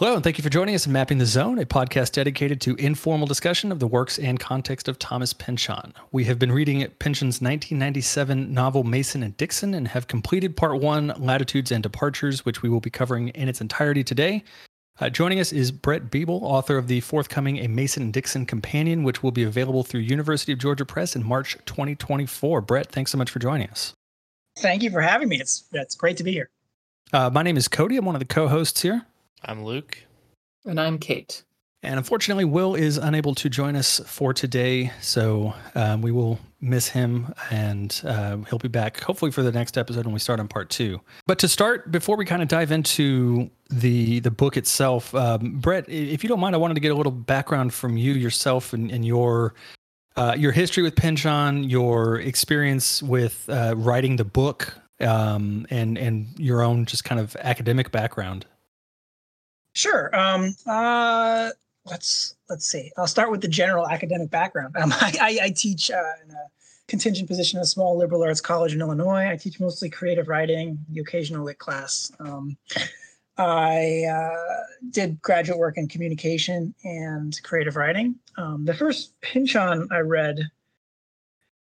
Hello, and thank you for joining us in Mapping the Zone, a podcast dedicated to informal discussion of the works and context of Thomas Pynchon. We have been reading Pynchon's 1997 novel Mason and Dixon and have completed part one, Latitudes and Departures, which we will be covering in its entirety today. Uh, joining us is Brett Biebel, author of the forthcoming A Mason and Dixon Companion, which will be available through University of Georgia Press in March 2024. Brett, thanks so much for joining us. Thank you for having me. It's, it's great to be here. Uh, my name is Cody. I'm one of the co hosts here. I'm Luke. And I'm Kate. And unfortunately, Will is unable to join us for today. So um, we will miss him and uh, he'll be back hopefully for the next episode when we start on part two. But to start, before we kind of dive into the the book itself, um, Brett, if you don't mind, I wanted to get a little background from you yourself and, and your. Uh, your history with Pynchon, your experience with uh, writing the book, um, and and your own just kind of academic background. Sure. Um, uh, let's let's see. I'll start with the general academic background. Um, I, I, I, teach uh, in a contingent position at a small liberal arts college in Illinois. I teach mostly creative writing, the occasional lit class. Um, I uh, did graduate work in communication and creative writing. Um, the first Pynchon I read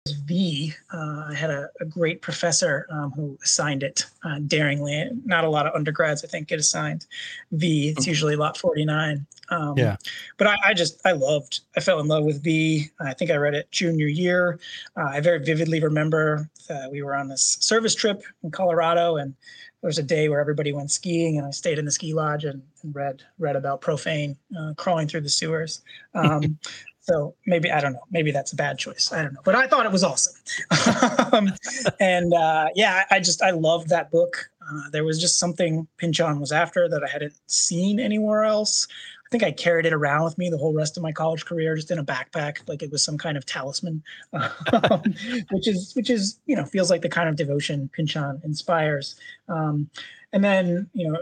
V. Uh, I had a, a great professor um, who assigned it uh, daringly. Not a lot of undergrads, I think, get assigned V. It's usually lot 49. Um, yeah. But I, I, just, I loved, I fell in love with V. I think I read it junior year. Uh, I very vividly remember we were on this service trip in Colorado and there was a day where everybody went skiing and I stayed in the ski lodge and, and read read about profane uh, crawling through the sewers. Um, so maybe I don't know. Maybe that's a bad choice. I don't know. But I thought it was awesome. um, and uh, yeah, I just I loved that book. Uh, there was just something Pynchon was after that I hadn't seen anywhere else. I think I carried it around with me the whole rest of my college career, just in a backpack, like it was some kind of talisman, um, which is which is you know feels like the kind of devotion Pynchon inspires. Um, and then you know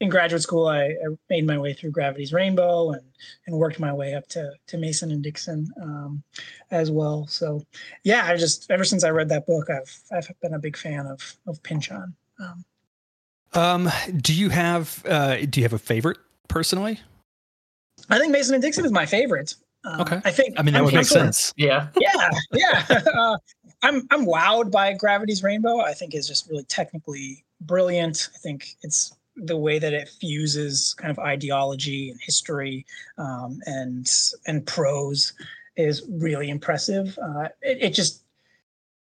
in graduate school, I, I, made my way through Gravity's Rainbow and and worked my way up to to Mason and Dixon um, as well. So, yeah, I just ever since I read that book, I've I've been a big fan of of Pynchon. Um, um, do you have uh, do you have a favorite personally? I think Mason and Dixon is my favorite. Uh, okay. I think I mean that I'm would make sense. Yeah. Yeah. Yeah. uh, I'm I'm wowed by Gravity's Rainbow. I think is just really technically brilliant. I think it's the way that it fuses kind of ideology and history um, and and prose is really impressive. Uh, it, it, just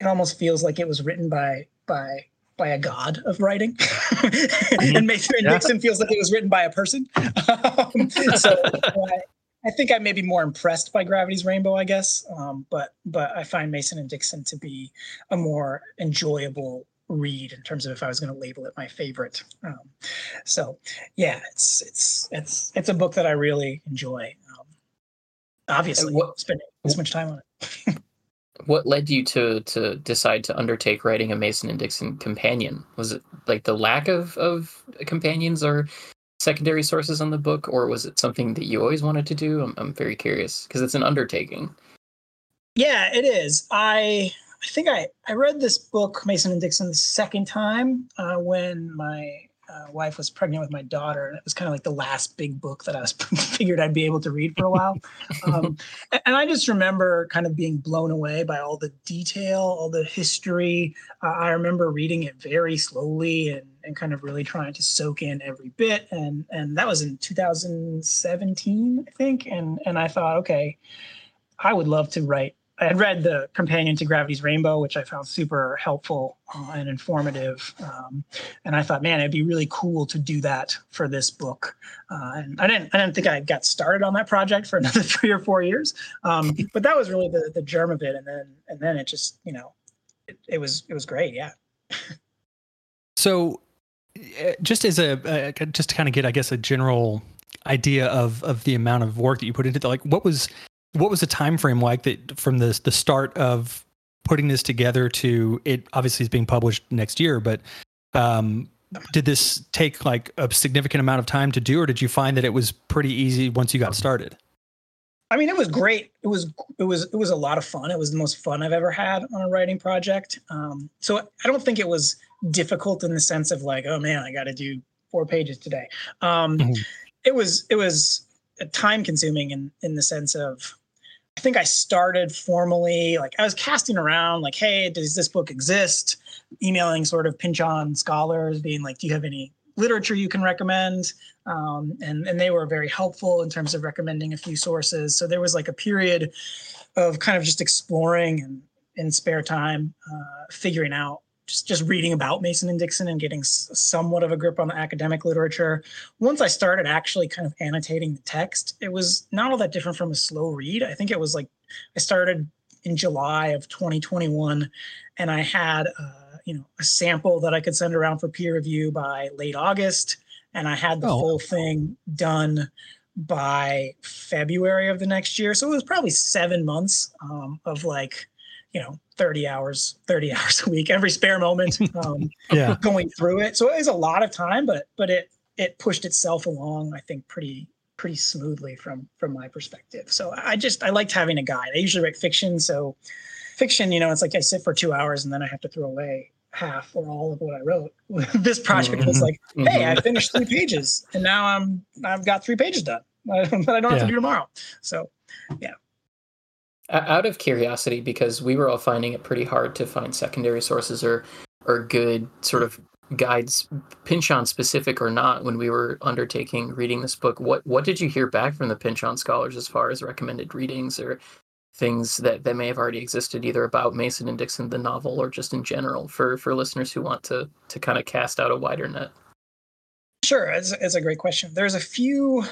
it almost feels like it was written by by by a god of writing, mm-hmm. and Mason yeah. Dixon feels like it was written by a person. um, so I, I, think I may be more impressed by Gravity's Rainbow, I guess, um, but but I find Mason and Dixon to be a more enjoyable read in terms of if I was going to label it my favorite. Um, so yeah, it's it's it's it's a book that I really enjoy. Um, obviously, what, spending this much time on it. what led you to to decide to undertake writing a Mason and Dixon companion? Was it like the lack of of companions or secondary sources on the book, or was it something that you always wanted to do? I'm I'm very curious because it's an undertaking. Yeah, it is. I I think I, I read this book, Mason and Dixon, the second time uh, when my uh, wife was pregnant with my daughter. And it was kind of like the last big book that I was figured I'd be able to read for a while. Um, and I just remember kind of being blown away by all the detail, all the history. Uh, I remember reading it very slowly and, and kind of really trying to soak in every bit. And, and that was in 2017, I think. And, and I thought, okay, I would love to write I had read the companion to Gravity's Rainbow, which I found super helpful uh, and informative. Um, and I thought, man, it'd be really cool to do that for this book. Uh, and I didn't, I didn't think I got started on that project for another three or four years. Um, but that was really the, the germ of it. And then, and then it just, you know, it, it was, it was great. Yeah. so uh, just as a, uh, just to kind of get, I guess, a general idea of, of the amount of work that you put into it, like what was, what was the time frame like that from the the start of putting this together to it obviously is being published next year but um, did this take like a significant amount of time to do or did you find that it was pretty easy once you got started? I mean it was great. It was it was it was a lot of fun. It was the most fun i've ever had on a writing project. Um, so i don't think it was difficult in the sense of like oh man i got to do four pages today. Um, mm-hmm. it was it was time consuming in in the sense of I think I started formally like I was casting around like, hey, does this book exist? Emailing sort of Pynchon scholars, being like, do you have any literature you can recommend? Um, and and they were very helpful in terms of recommending a few sources. So there was like a period of kind of just exploring and in spare time, uh, figuring out just just reading about Mason and Dixon and getting s- somewhat of a grip on the academic literature. Once I started actually kind of annotating the text, it was not all that different from a slow read. I think it was like I started in July of 2021, and I had uh, you know a sample that I could send around for peer review by late August, and I had the oh. full thing done by February of the next year. So it was probably seven months um, of like you know 30 hours 30 hours a week every spare moment um, yeah. going through it. So it was a lot of time but but it it pushed itself along i think pretty pretty smoothly from from my perspective. So i just i liked having a guide. I usually write fiction so fiction you know it's like i sit for two hours and then i have to throw away half or all of what i wrote. This project mm-hmm. was like hey i finished three pages and now i'm i've got three pages done that i don't have to do tomorrow. So yeah out of curiosity, because we were all finding it pretty hard to find secondary sources or or good sort of guides, Pynchon specific or not, when we were undertaking reading this book. What what did you hear back from the Pynchon scholars as far as recommended readings or things that, that may have already existed either about Mason and Dixon the novel or just in general for for listeners who want to to kind of cast out a wider net? Sure, it's, it's a great question. There's a few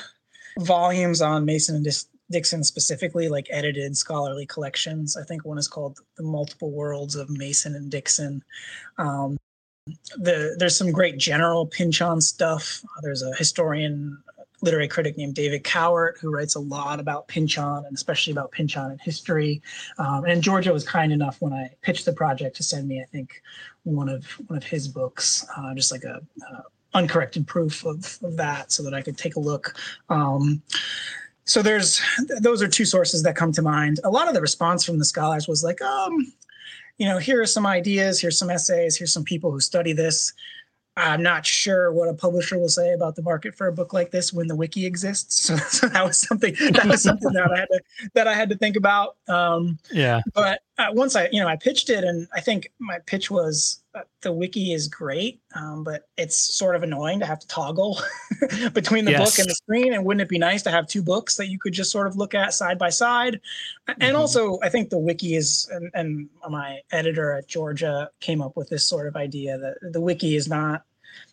volumes on Mason and Dixon specifically, like edited scholarly collections. I think one is called The Multiple Worlds of Mason and Dixon. Um, the, there's some great general Pynchon stuff. There's a historian, literary critic named David Cowart who writes a lot about Pynchon and especially about Pynchon and history. Um, and Georgia was kind enough when I pitched the project to send me, I think, one of one of his books, uh, just like a, uncorrected proof of, of, that, so that I could take a look. Um, so there's those are two sources that come to mind. A lot of the response from the scholars was like, um, you know, here are some ideas, here's some essays, here's some people who study this. I'm not sure what a publisher will say about the market for a book like this when the wiki exists. So, so that was something that was something that I had to that I had to think about. Um, yeah. But uh, once I you know I pitched it, and I think my pitch was the wiki is great, um, but it's sort of annoying to have to toggle between the yes. book and the screen. And wouldn't it be nice to have two books that you could just sort of look at side by side? Mm-hmm. And also, I think the wiki is, and, and my editor at Georgia came up with this sort of idea that the wiki is not,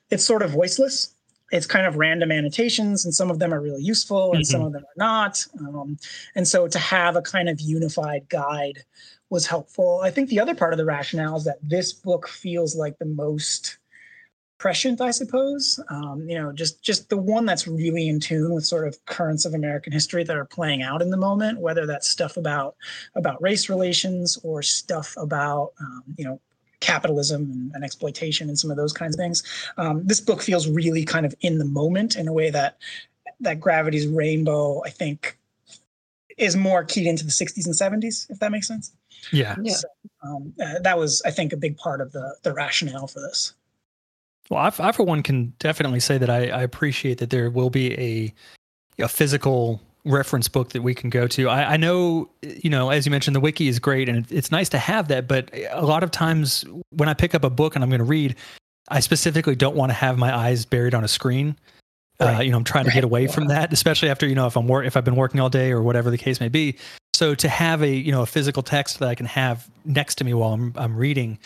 it's sort of voiceless it's kind of random annotations and some of them are really useful and mm-hmm. some of them are not um, and so to have a kind of unified guide was helpful. I think the other part of the rationale is that this book feels like the most prescient, I suppose. Um, you know, just just the one that's really in tune with sort of currents of American history that are playing out in the moment, whether that's stuff about about race relations or stuff about um, you know capitalism and, and, exploitation and some of those kinds of things. Um, this book feels really kind of in the moment in a way that that Gravity's Rainbow, I think, is more keyed into the 60s and 70s, if that makes sense. Yeah. yeah. So, um, uh, that was, I think, a big part of the the rationale for this. Well, I, I for one can definitely say that I, I appreciate that there will be a a physical reference book that we can go to. I, I, know, you know, as you mentioned, the wiki is great and it's nice to have that. But a lot of times when I pick up a book and I'm going to read, I specifically don't want to have my eyes buried on a screen. Uh, right. Uh, you know, I'm trying to get away from that, especially after you know if I'm wor- if I've been working all day or whatever the case may be. So to have a you know a physical text that I can have next to me while I'm I'm reading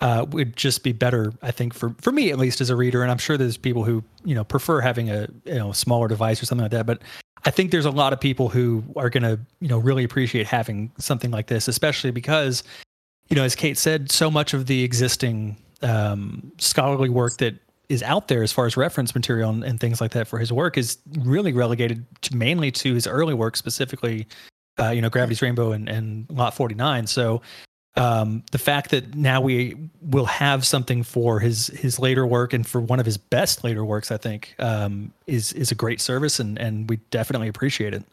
uh, would just be better, I think, for for me at least as a reader. And I'm sure there's people who you know prefer having a you know smaller device or something like that. But I think there's a lot of people who are going to you know really appreciate having something like this, especially because you know as Kate said, so much of the existing um, scholarly work that is out there as far as reference material and, and, things like that for his work is really relegated to mainly to his early work, specifically uh, you know, Gravity's Rainbow and, and Lot 49. So um, the fact that now we will have something for his his later work and for one of his best later works, I think, um, is is a great service, and and we definitely appreciate it.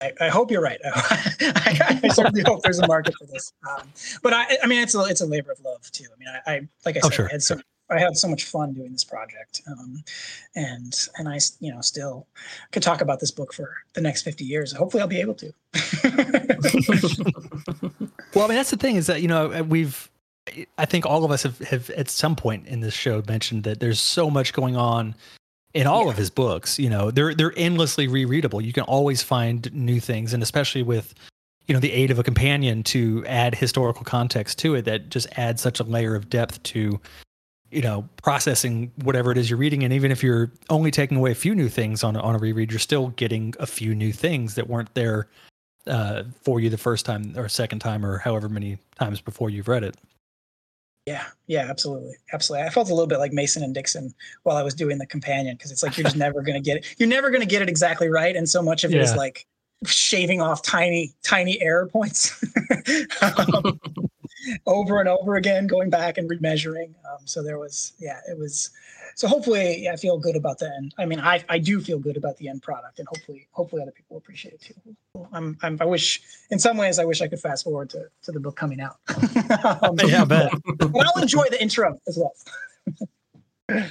I, I hope you're right. I, I, certainly hope there's a market for this. Um, but I, I mean, it's a it's a labor of love too. I mean, I, I like I oh, said, oh, sure. I had some I had so much fun doing this project, um, and and I you know still could talk about this book for the next fifty years. Hopefully, I'll be able to. well, I mean, that's the thing is that you know uh, we've. I think all of us have, have at some point in this show mentioned that there's so much going on in all yeah. of his books. You know, they're they're endlessly rereadable. You can always find new things, and especially with you know the aid of a companion to add historical context to it that just adds such a layer of depth to you know processing whatever it is you're reading and even if you're only taking away a few new things on, on a reread you're still getting a few new things that weren't there uh, for you the first time or second time or however many times before you've read it. Yeah. Yeah absolutely. Absolutely. I felt a little bit like mason and dixon while i was doing the companion because it's like you're just never going to get it you're never going to get it exactly right and so much of it yeah. is like shaving off tiny tiny error points. Um, over and over again going back and remeasuring. Um, so there was yeah it was so hopefully yeah, i feel good about the end. I mean I, I do feel good about the end product and hopefully hopefully other people appreciate it too. I'm, I'm i wish in some ways i wish i could fast forward to, to the book coming out. Um, yeah but. but i'll enjoy the intro as well.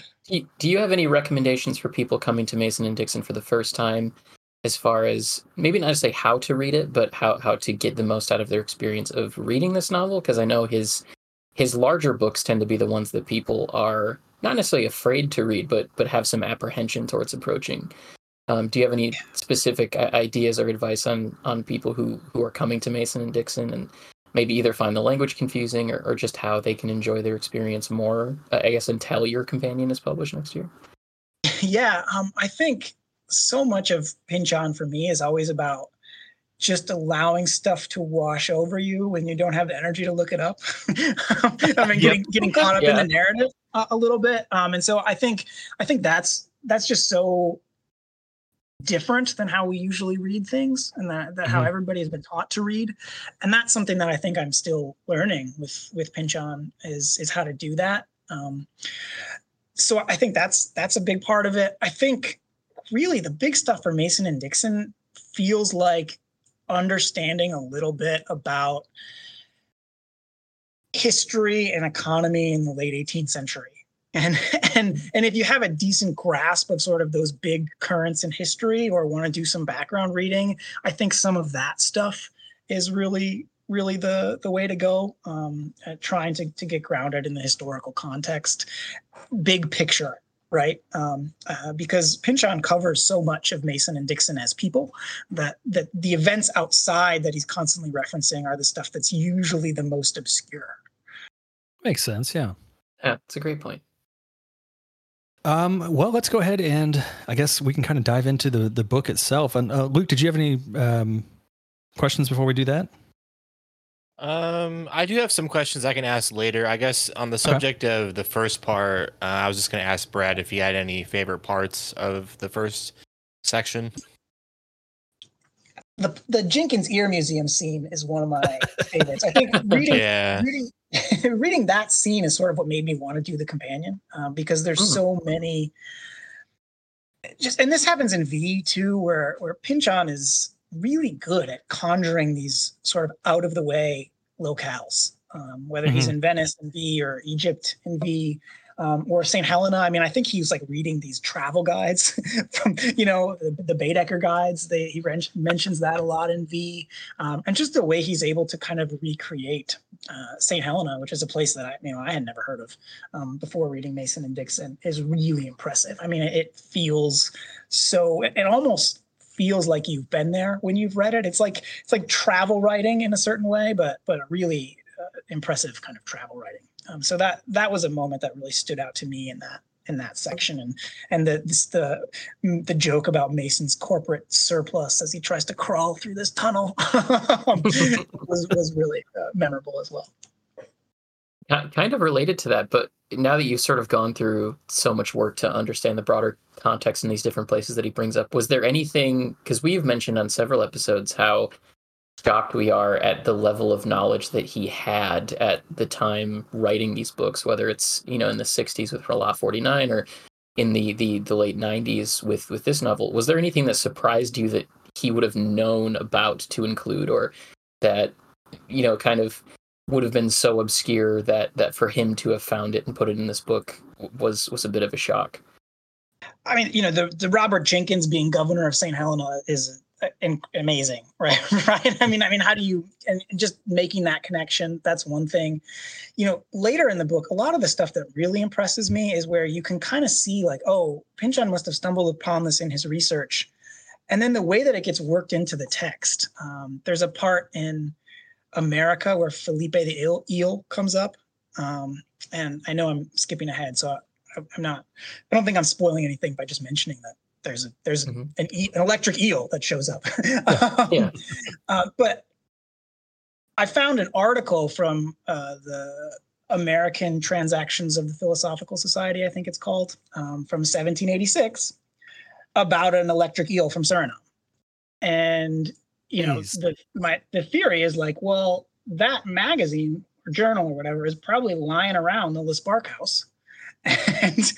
Do you have any recommendations for people coming to mason and dixon for the first time as far as maybe not to say how to read it, but how how to get the most out of their experience of reading this novel. Because I know his his larger books tend to be the ones that people are not necessarily afraid to read, but but have some apprehension towards approaching. Um, do you have any specific ideas or advice on on people who who are coming to Mason and Dixon and maybe either find the language confusing or, or just how they can enjoy their experience more? I guess until your companion is published next year. Yeah, um, I think so much of Pynchon for me is always about just allowing stuff to wash over you when you don't have the energy to look it up. I mean, getting getting caught up yeah. in the narrative a, a little bit. Um, and so I think I think that's that's just so different than how we usually read things and that, that mm-hmm. how everybody has been taught to read and that's something that i think i'm still learning with with Pynchon is is how to do that um, so i think that's that's a big part of it i think really the big stuff for Mason and Dixon feels like understanding a little bit about history and economy in the late 18th century. And and and if you have a decent grasp of sort of those big currents in history or want to do some background reading, I think some of that stuff is really really the the way to go um, trying to, to get grounded in the historical context big picture right? Um, uh, because Pynchon covers so much of Mason and Dixon as people that that the events outside that he's constantly referencing are the stuff that's usually the most obscure. Makes sense, yeah. Yeah, it's a great point. Um, well, let's go ahead and I guess we can kind of dive into the the book itself. And uh, Luke, did you have any um, questions before we do that? Um, I do have some questions I can ask later. I guess on the subject okay. of the first part, uh, I was just going to ask Brett if he had any favorite parts of the first section. The the Jenkins Ear Museum scene is one of my favorites. I think reading yeah. reading, reading that scene is sort of what made me want to do the companion uh, because there's mm. so many. Just and this happens in V too, where where Pynchon is really good at conjuring these sort of out of the way locales, um, whether mm-hmm. he's in Venice in V or Egypt in V. Um, or St. Helena. I mean, I think he was like reading these travel guides from, you know, the, the Baedeker guides. They, he mentions that a lot in V, um, and just the way he's able to kind of recreate uh, St. Helena, which is a place that I, you know, I had never heard of um, before reading Mason and Dixon, is really impressive. I mean, it feels so. It almost feels like you've been there when you've read it. It's like it's like travel writing in a certain way, but but a really uh, impressive kind of travel writing. Um, so that that was a moment that really stood out to me in that in that section and and the this, the the joke about Mason's corporate surplus as he tries to crawl through this tunnel was was really uh, memorable as well. Kind of related to that, but now that you've sort of gone through so much work to understand the broader context in these different places that he brings up, was there anything? Because we've mentioned on several episodes how shocked we are at the level of knowledge that he had at the time writing these books, whether it's you know in the '60s with Lot 49 or in the the the late '90s with with this novel. Was there anything that surprised you that he would have known about to include, or that you know kind of would have been so obscure that that for him to have found it and put it in this book was was a bit of a shock. I mean, you know, the the Robert Jenkins being governor of St. Helena is amazing, right? right. I mean, I mean, how do you and just making that connection? That's one thing. You know, later in the book, a lot of the stuff that really impresses me is where you can kind of see, like, oh, Pynchon must have stumbled upon this in his research, and then the way that it gets worked into the text. Um, there's a part in America where Felipe the eel, eel comes up, um, and I know I'm skipping ahead, so I, I'm not. I don't think I'm spoiling anything by just mentioning that there's a there's mm-hmm. an, e- an electric eel that shows up. um, yeah. Uh, but I found an article from uh, the American Transactions of the Philosophical Society, I think it's called, um, from 1786, about an electric eel from Suriname. And you know, the my the theory is like, well, that magazine or journal or whatever is probably lying around the Spark House. And,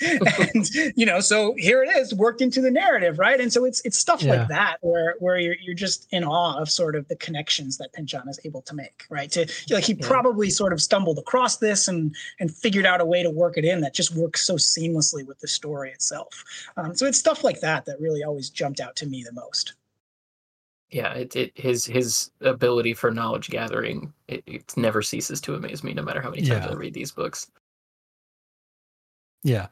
and you know so here it is worked into the narrative right? And so it's it's stuff yeah. like that where where you're, you're just in awe of sort of the connections that Pynchon is able to make right? To like he yeah. probably sort of stumbled across this and and figured out a way to work it in that just works so seamlessly with the story itself. Um, so it's stuff like that that really always jumped out to me the most yeah it, it his his ability for knowledge gathering it, it never ceases to amaze me no matter how many times yeah. i read these books yeah.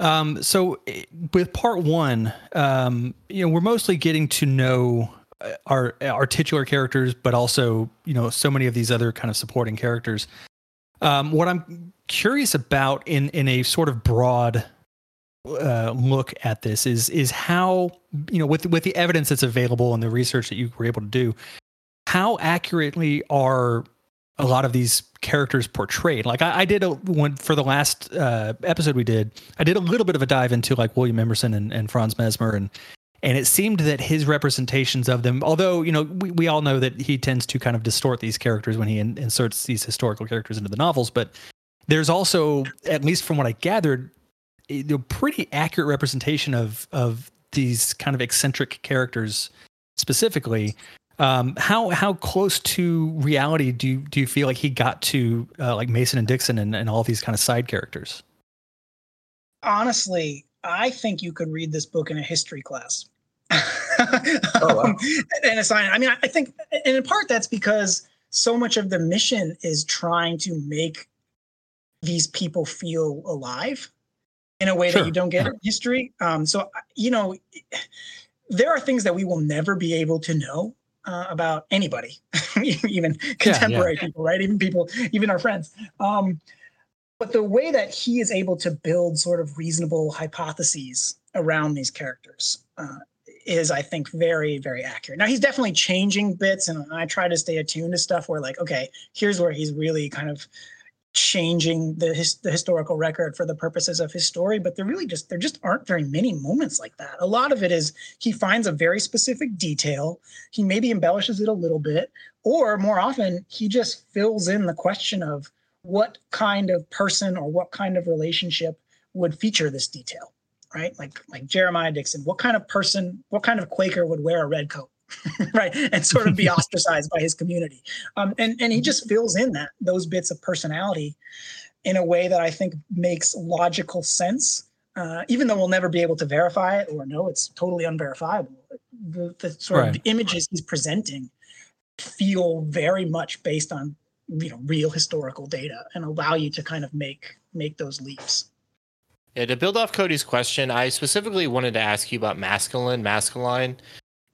Um, so eh, with part one, um, you know, we're mostly getting to know uh, our our titular characters, but also you know so many of these other kind of supporting characters. Um, what I'm curious about in in a sort of broad uh, look at this is is how you know with with the evidence that's available and the research that you were able to do, how accurately are a lot of these characters portrayed. Like I, I did a one for the last uh, episode we did. I did a little bit of a dive into like William Emerson and, and Franz Mesmer, and and it seemed that his representations of them, although you know we, we all know that he tends to kind of distort these characters when he in, inserts these historical characters into the novels, but there's also, at least from what I gathered, a, a pretty accurate representation of of these kind of eccentric characters specifically um, how how close to reality do you, do you feel like he got to uh, like Mason and Dixon and, and all these kind of side characters? Honestly, I think you could read this book in a history class. oh, wow. um, and assign. I mean, I think, and in part that's because so much of the mission is trying to make these people feel alive in a way sure. that you don't get in history. Um, so you know, there are things that we will never be able to know uh, about anybody, even contemporary yeah, yeah. people, right? Even people, even our friends. Um, but the way that he is able to build sort of reasonable hypotheses around these characters uh, is, I think, very, very accurate. Now he's definitely changing bits, and I try to stay attuned to stuff where, like, okay, here's where he's really kind of changing the his, the historical record for the purposes of his story but there really just there just aren't very many moments like that. A lot of it is he finds a very specific detail he maybe embellishes it a little bit or more often he just fills in the question of what kind of person or what kind of relationship would feature this detail right? Like like jeremiah dixon what kind of person what kind of quaker would wear a red coat right? And sort of be ostracized by his community. Um, and and he just fills in that those bits of personality in a way that i think makes logical sense uh, even though we'll never be able to verify it or no it's totally unverifiable. The, the sort right. of images he's presenting feel very much based on you know real historical data and allow you to kind of make make those leaps. Yeah, to build off Cody's question, I specifically wanted to ask you about Maskelyne, Maskelyne,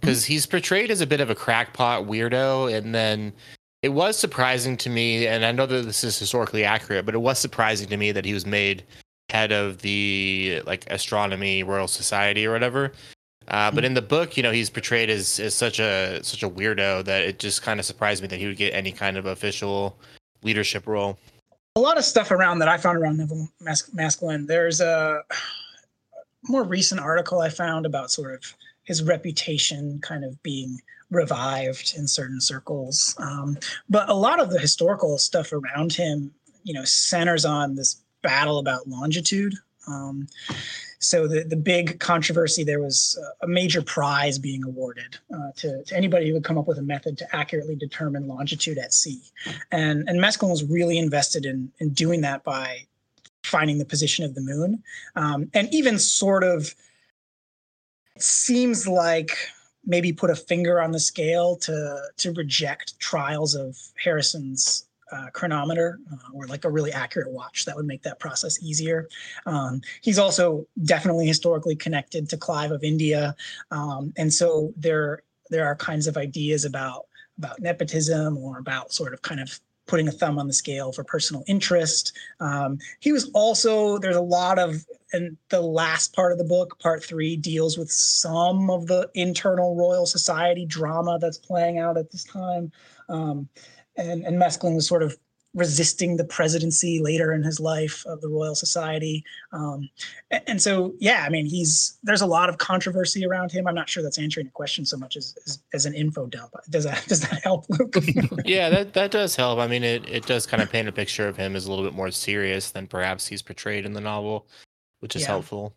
because he's portrayed as a bit of a crackpot weirdo and then it was surprising to me and i know that this is historically accurate but it was surprising to me that he was made head of the like astronomy royal society or whatever. Uh, but in the book you know he's portrayed as, as such a such a weirdo that it just kind of surprised me that he would get any kind of official leadership role. A lot of stuff around that i found around Nevil Mas- Maskelyne there's a more recent article i found about sort of his reputation kind of being revived in certain circles. Um, but a lot of the historical stuff around him, you know, centers on this battle about longitude Um, so the, the big controversy there was a major prize being awarded uh, to, to anybody who would come up with a method to accurately determine longitude at sea. And, and Maskelyne was really invested in, in doing that by finding the position of the moon. Um, and even sort of seems like maybe put a finger on the scale to to reject trials of Harrison's uh, chronometer uh, or like a really accurate watch that would make that process easier. Um, he's also definitely historically connected to Clive of India, um, and so there there are kinds of ideas about about nepotism or about sort of kind of putting a thumb on the scale for personal interest. Um, he was also, there's a lot of, and the last part of the book, part three, deals with some of the internal Royal Society drama that's playing out at this time. Um, and, and was sort of resisting the presidency later in his life of the Royal Society. Um, and, and, so, yeah, I mean, he's there's a lot of controversy around him. I'm not sure that's answering the question so much as, as, as an info dump. Does that does that help, Luke? yeah, that that does help. I mean, it it does kind of paint a picture of him as a little bit more serious than perhaps he's portrayed in the novel, which is yeah. helpful.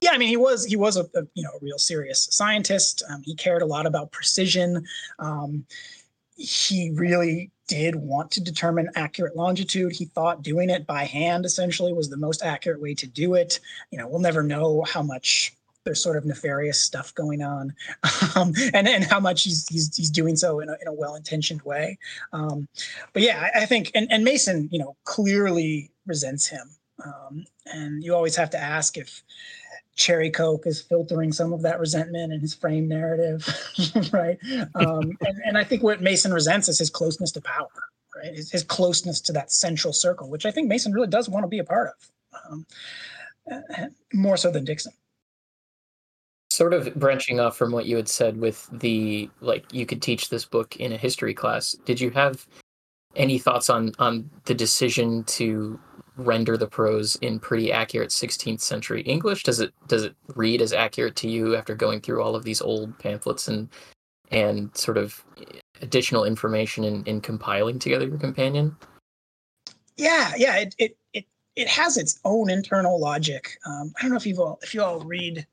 Yeah, I mean, he was he was a, a you know a real serious scientist. Um, he cared a lot about precision. Um, he really did want to determine accurate longitude. He thought doing it by hand essentially was the most accurate way to do it. You know, we'll never know how much there's sort of nefarious stuff going on, um, and and how much he's he's, he's doing so in a, in a well-intentioned way. Um, but yeah, I, I, think and, and Mason, you know, clearly resents him, um, and you always have to ask if Cherrycoke is filtering some of that resentment in his frame narrative, right? Um, and, and I think what Mason resents is his closeness to power, right? His, his, closeness to that central circle, which I think Mason really does want to be a part of, um, more so than Dixon. Sort of branching off from what you had said with the like, you could teach this book in a history class. Did you have any thoughts on on the decision to render the prose in pretty accurate 16th century English? Does it does it read as accurate to you after going through all of these old pamphlets and and sort of additional information in, in compiling together your companion? Yeah, yeah, it it it, it has its own internal logic. Um, I don't know if you've all if you all read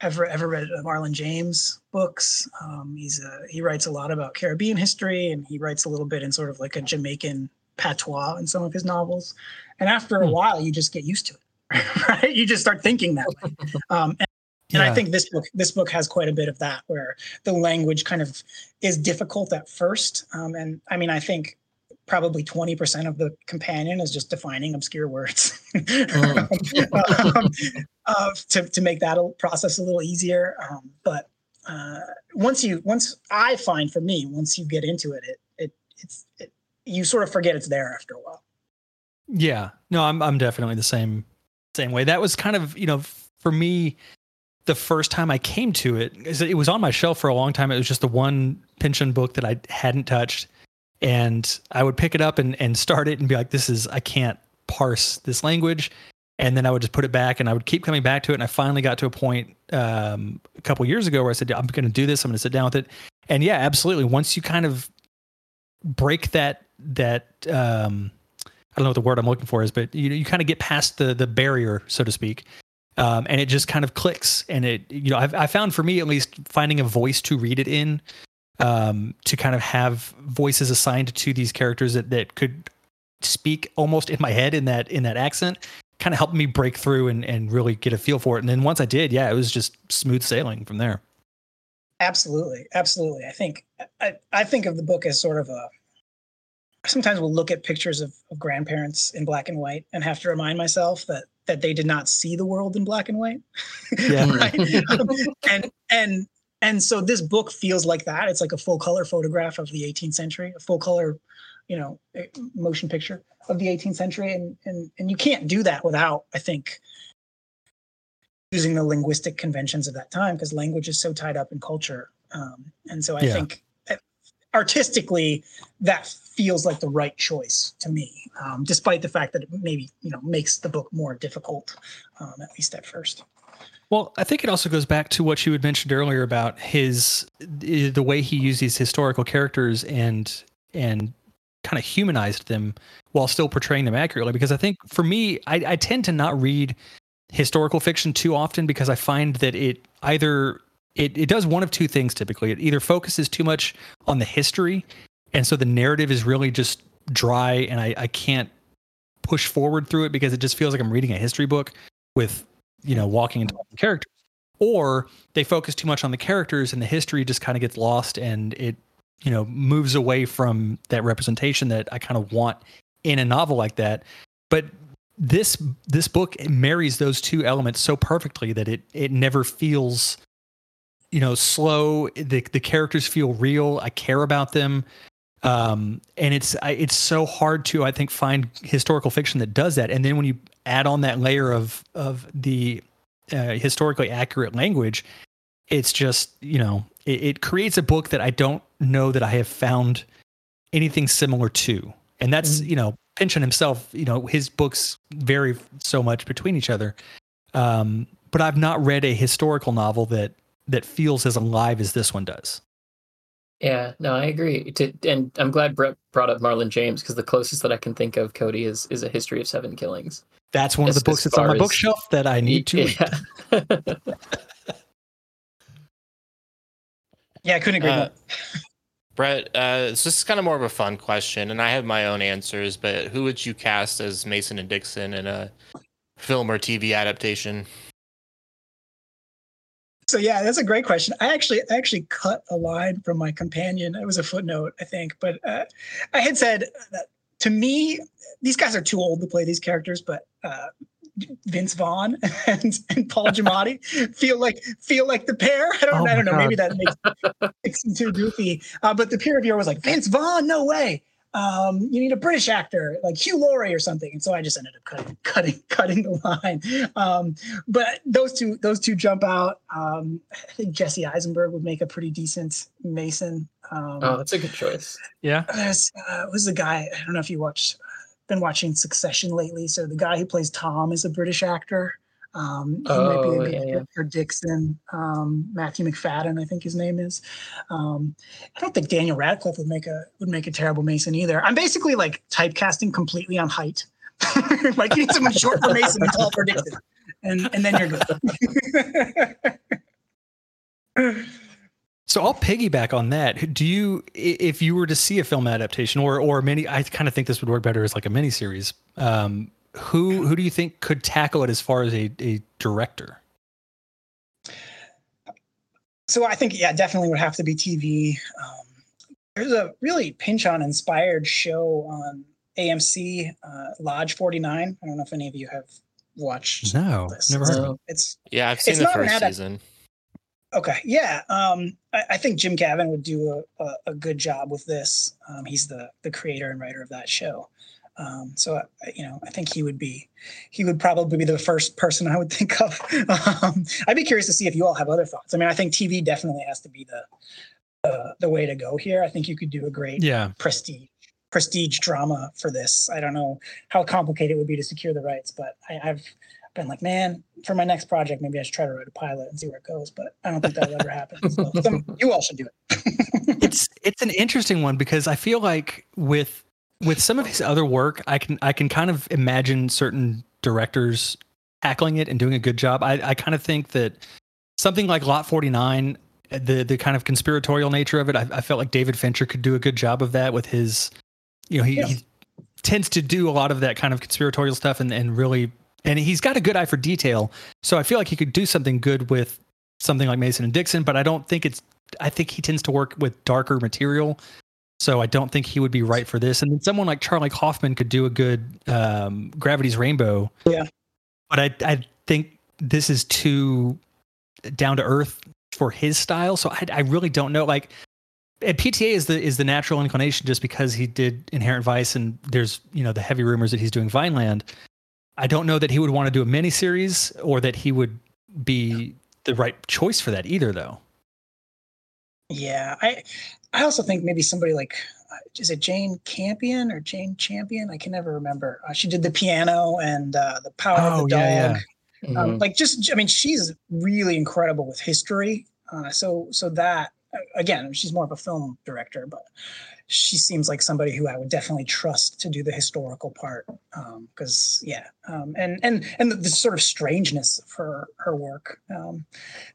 ever ever read Marlon James books. Um, he's a, he writes a lot about Caribbean history, and he writes a little bit in sort of like a Jamaican patois in some of his novels. And after a hmm. while, you just get used to it, right? You just start thinking that way. Um, and, yeah. and I think this book this book has quite a bit of that, where the language kind of is difficult at first. Um, and I mean, I think probably 20% of the companion is just defining obscure words mm. um, uh, to, to make that process a little easier. Um, but uh, once you, once I find for me, once you get into it, it, it, it's, it, you sort of forget it's there after a while. Yeah, no, I'm I'm definitely the same same way. That was kind of you know for me the first time I came to it. It was on my shelf for a long time. It was just the one Pynchon book that I hadn't touched, and I would pick it up and and start it and be like, "This is I can't parse this language." And then I would just put it back, and I would keep coming back to it. And I finally got to a point um, a couple years ago where I said, "I'm going to do this. I'm going to sit down with it." And yeah, absolutely. Once you kind of break that that um, I don't know what the word I'm looking for is, but you you kind of get past the the barrier, so to speak, um, and it just kind of clicks. And it you know I've, I found for me at least finding a voice to read it in, um, to kind of have voices assigned to these characters that that could speak almost in my head in that in that accent kind of helped me break through and, and really get a feel for it. And then once I did, yeah, it was just smooth sailing from there. Absolutely. Absolutely. I think, I, I think of the book as sort of a, sometimes will look at pictures of, of, grandparents in black and white and have to remind myself that that they did not see the world in black and white. Yeah. um, and and and so this book feels like that. It's like a full color photograph of the 18th century, a full color, you know, eh, motion picture of the 18th century, and and and you can't do that without, I think, using the linguistic conventions of that time because language is so tied up in culture. Um, and so I yeah. think artistically that feels like the right choice to me um, despite the fact that it maybe you know makes the book more difficult um, at least at first. Well i think it also goes back to what you had mentioned earlier about his the way he used these historical characters and and kind of humanized them while still portraying them accurately. Because i think for me i, I tend to not read historical fiction too often because I find that it either it, it does one of two things typically. It either focuses too much on the history, and so the narrative is really just dry, and I, I can't push forward through it because it just feels like I'm reading a history book with you know walking into characters. Or they focus too much on the characters, and the history just kind of gets lost, and it you know moves away from that representation that I kind of want in a novel like that. But this this book marries those two elements so perfectly that it it never feels you know slow the the characters feel real i care about them um and it's I, it's so hard to i think find historical fiction that does that and then when you add on that layer of of the uh, historically accurate language it's just you know it, it creates a book that i don't know that i have found anything similar to and that's mm-hmm. you know Pynchon himself, you know, his books vary so much between each other. Um, but I've not read a historical novel that that feels as alive as this one does. Yeah, no, I agree. To, and I'm glad Brett brought up Marlon James because the closest that I can think of Cody is is a history of seven killings. That's one Just of the books that's on my as, bookshelf that I need to yeah. yeah, I couldn't agree uh, Brett, uh, so this is kind of more of a fun question, and I have my own answers. But who would you cast as Mason and Dixon in a film or TV adaptation? So yeah, that's a great question. I actually I actually cut a line from my companion. It was a footnote, I think, but uh, I had said that to me, these guys are too old to play these characters, but uh, Vince Vaughn and, and Paul Giamatti feel like feel like the pair. I don't, oh I don't know. God. Maybe that makes, makes too goofy. Uh, but the peer reviewer was like, Vince Vaughn, no way. Um, you need a British actor like Hugh Laurie or something. And so I just ended up cutting cutting cutting the line. Um, but those two those two jump out. Um, I think Jesse Eisenberg would make a pretty decent Mason. Um, oh, that's a good choice. Yeah. There's uh, was the guy. I don't know if you watched been watching Succession lately. So the guy who plays Tom is a British actor. Um, he oh, might be a good yeah, for Dixon. Um, Matthew Macfadyen, I think his name is. Um, I don't think Daniel Radcliffe would make a would make a terrible Mason either. I'm basically like typecasting completely on height. like you need someone short for Mason and tall for Dixon, and and then you're good. So I'll piggyback on that. Do you, if you were to see a film adaptation or or many, I kind of think this would work better as like a miniseries. Um, who who do you think could tackle it as far as a, a director? So I think yeah, definitely would have to be TV. Um, there's a really Pynchon inspired show on AMC, uh, Lodge 49. I don't know if any of you have watched. No, this. never heard of it. It's yeah, I've seen the first season. Okay, yeah. Um, I, I, think Jim Gavin would do a, a, a good job with this. Um, he's the the creator and writer of that show. Um, so uh, you know, I think he would be he would probably be the first person I would think of. Um, I'd be curious to see if you all have other thoughts. I mean, I think TV definitely has to be the uh, the way to go here. I think you could do a great yeah prestige prestige drama for this. I don't know how complicated it would be to secure the rights, but I, I've been like, man, for my next project, maybe I should try to write a pilot and see where it goes. But I don't think that'll ever happen. So some, you all should do it. it's it's an interesting one because I feel like with with some of his other work, I can I can kind of imagine certain directors tackling it and doing a good job. I, I kind of think that something like Lot 49, the the kind of conspiratorial nature of it, I, I felt like David Fincher could do a good job of that with his, you know, he, yeah. he tends to do a lot of that kind of conspiratorial stuff and, and really and he's got a good eye for detail. So I feel like he could do something good with something like Mason and Dixon, but I don't think it's. I think he tends to work with darker material, so I don't think he would be right for this. And then someone like Charlie Kaufman could do a good um, Gravity's Rainbow. Yeah, but I I think this is too down to earth for his style. So I I really don't know. Like and PTA is the is the natural inclination just because he did Inherent Vice and there's you know the heavy rumors that he's doing Vineland. I don't know that he would want to do a miniseries or that he would be the right choice for that either, though. Yeah, I I also think maybe somebody like uh, is it Jane Campion or Jane Champion? I can never remember. Uh, she did the piano and uh, the Power oh, of the yeah, Dog. Yeah. Um, mm-hmm. Like just, I mean, she's really incredible with history. Uh, so so that again, she's more of a film director, but she seems like somebody who I would definitely trust to do the historical part. Because um, yeah, um, and and and the, the, sort of strangeness of her her work um,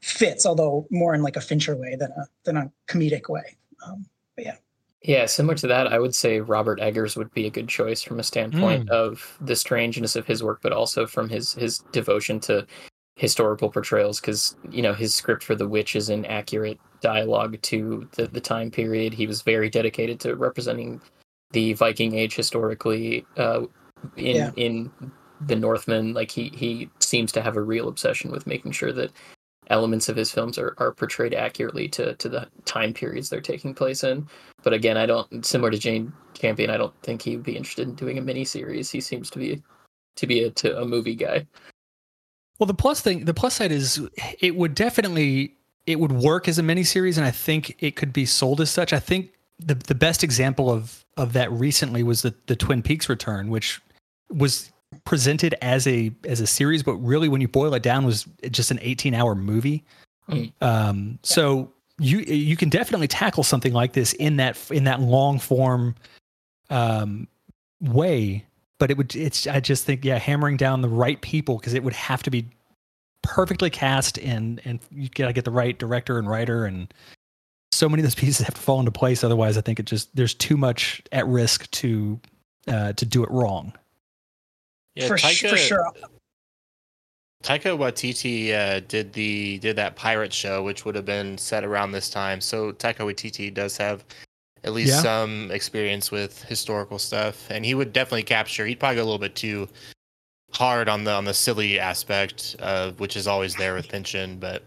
fits, although more in like a Fincher way than a than a comedic way. Um, but yeah. Yeah, similar to that, I would say Robert Eggers would be a good choice from a standpoint mm. of the strangeness of his work, but also from his his devotion to historical portrayals because you know his script for the witch is an accurate dialogue to the, the time period he was very dedicated to representing the viking age historically uh, in yeah. in the Northman. like he he seems to have a real obsession with making sure that elements of his films are, are portrayed accurately to to the time periods they're taking place in. But again i don't similar to jane campion i don't think he would be interested in doing a mini series he seems to be to be a, to a movie guy. Well, the plus thing, the plus side is it would definitely it would work as a miniseries, and I think it could be sold as such. I think the the best example of of that recently was the the Twin Peaks return, which was presented as a as a series, but really when you boil it down, was just an 18 hour movie. Mm. Um, so you you can definitely tackle something like this in that in that long form um, way but it would it's i just think yeah hammering down the right people because it would have to be perfectly cast and and you gotta get the right director and writer and so many of those pieces have to fall into place otherwise i think it just there's too much at risk to uh to do it wrong yeah for, Taika, for sure Taika Waititi uh, did the did that pirate show, which would have been set around this time. So Taika Waititi does have at least yeah. some experience with historical stuff, and he would definitely capture. He'd probably go a little bit too hard on the on the silly aspect, uh, which is always there with Pynchon, but.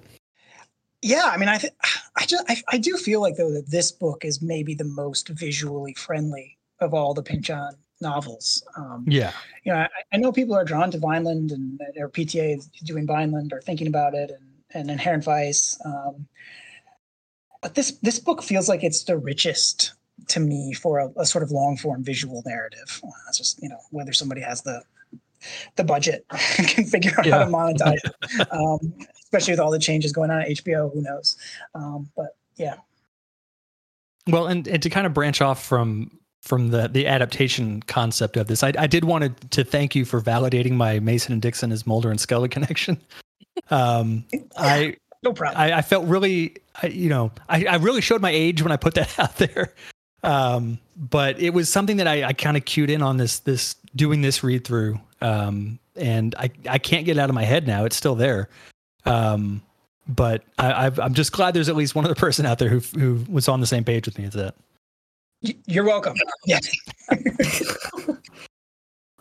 Yeah, I mean, I th- I just I, I do feel like though that this book is maybe the most visually friendly of all the Pynchon novels. Um, yeah, you know, I, I, know people are drawn to Vineland and or PTA is doing Vineland or thinking about it, and and Inherent Vice. Um, but this this book feels like it's the richest to me for a, a sort of long form visual narrative. It's just you know whether somebody has the the budget and can figure out yeah. how to monetize it, um, especially with all the changes going on at HBO. Who knows? Um, but yeah. Well, and, and to kind of branch off from from the the adaptation concept of this, I, I did want to thank you for validating my Mason and Dixon as Mulder and Scully connection. Um, I no problem. I, I felt really, I, you know, I, I really showed my age when I put that out there. Um, but it was something that I, I kind of cued in on this, this doing this read through. Um, and I, I can't get it out of my head now. It's still there. Um, but I, i am just glad there's at least one other person out there who, who was on the same page with me as that. You're welcome. Yes.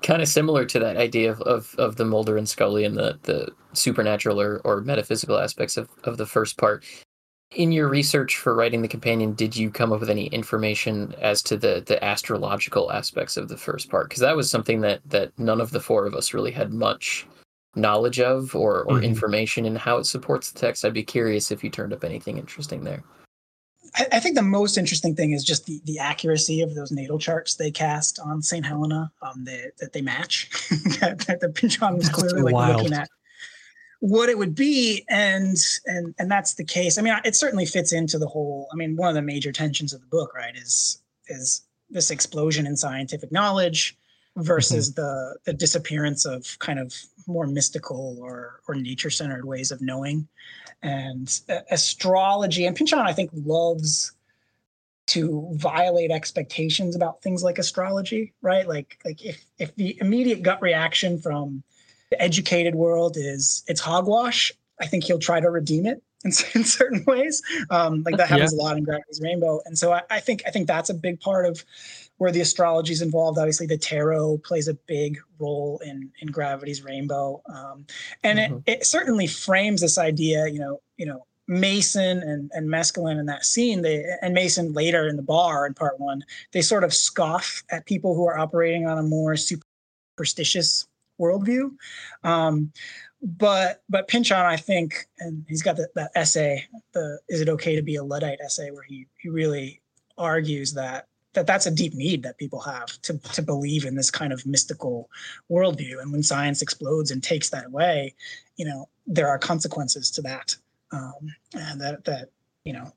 kind of similar to that idea of, of, of the Mulder and Scully and the, the supernatural or, or metaphysical aspects of, of the first part. In your research for writing the companion, did you come up with any information as to the the astrological aspects of the first part? Because that was something that that none of the four of us really had much knowledge of or, or mm-hmm. information in how it supports the text. I'd be curious if you turned up anything interesting there. I, I, think the most interesting thing is just the, the accuracy of those natal charts they cast on St. Helena um, that, that they match. that, that the Pynchon was clearly like wild. looking at what it would be and and and that's the case i mean it certainly fits into the whole i mean one of the major tensions of the book right is is this explosion in scientific knowledge versus mm-hmm. the the disappearance of kind of more mystical or or nature centered ways of knowing and uh, astrology and Pynchon I think loves to violate expectations about things like astrology, right? Like like if if the immediate gut reaction from the educated world is it's hogwash, I think he'll try to redeem it in, in certain ways. Um, like that happens yeah. a lot in Gravity's Rainbow, and so I, I think I think that's a big part of where the astrology is involved. Obviously, the tarot plays a big role in in Gravity's Rainbow, um, and mm-hmm. it, it certainly frames this idea. You know, you know, Mason and and Maskelyne in that scene. They and Mason later in the bar in part one. They sort of scoff at people who are operating on a more superstitious worldview. Um, but but Pynchon, I think, and he's got the, that essay, the "Is it okay to be a luddite?" essay, where he he really argues that that that's a deep need that people have to to believe in this kind of mystical worldview. And when science explodes and takes that away, you know, there are consequences to that, um, and that that you know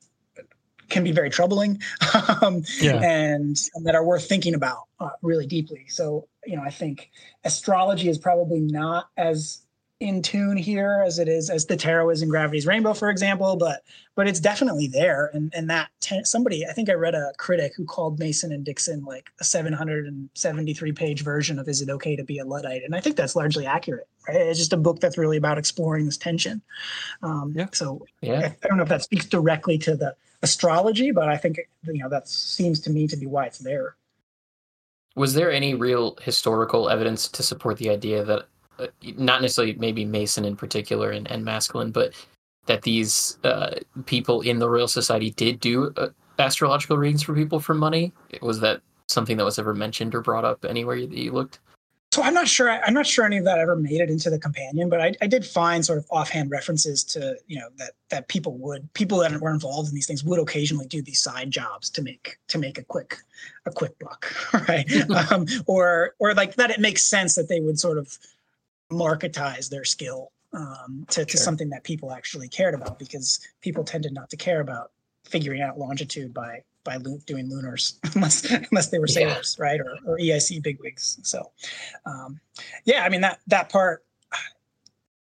can be very troubling um, Yeah. and, and that are worth thinking about uh, really deeply. So, you know, I think astrology is probably not as in tune here as it is as the tarot is in Gravity's Rainbow, for example, but but it's definitely there. And and that ten, somebody I think I read a critic who called Mason and Dixon like a 773 page version of Is It Okay to Be a Luddite? And I think that's largely accurate. Right? It's just a book that's really about exploring this tension. Um, Yeah. So Yeah. I, I don't know if that speaks directly to the astrology, but I think you know that seems to me to be why it's there. Was there any real historical evidence to support the idea that, not necessarily maybe Mason in particular and, and Maskelyne, but that these uh, people in the Royal Society did do uh, astrological readings for people for money? Was that something that was ever mentioned or brought up anywhere that you looked? So I'm not sure. I'm not sure any of that ever made it into the companion, but I, I did find sort of offhand references to you know that that people would people that were involved in these things would occasionally do these side jobs to make to make a quick a quick buck, right? um, or or like that it makes sense that they would sort of marketize their skill um, to, to Sure. something that people actually cared about because people tended not to care about figuring out longitude by by lu- doing lunars unless unless they were Yeah. sailors, right? Or, or EIC bigwigs. So, um, yeah, I mean that that part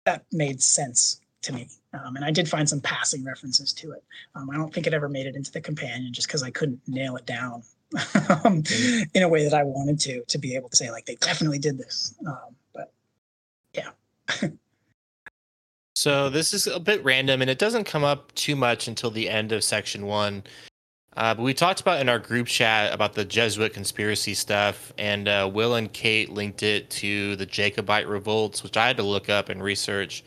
that made sense to me, um, and I did find some passing references to it. Um, I don't think it ever made it into the companion just because I couldn't nail it down um, in a way that I wanted to to be able to say like they definitely did this. Um, So this is a bit random, and it doesn't come up too much until the end of section one. Uh, but we talked about in our group chat about the Jesuit conspiracy stuff, and uh, Will and Kate linked it to the Jacobite revolts, which I had to look up and research,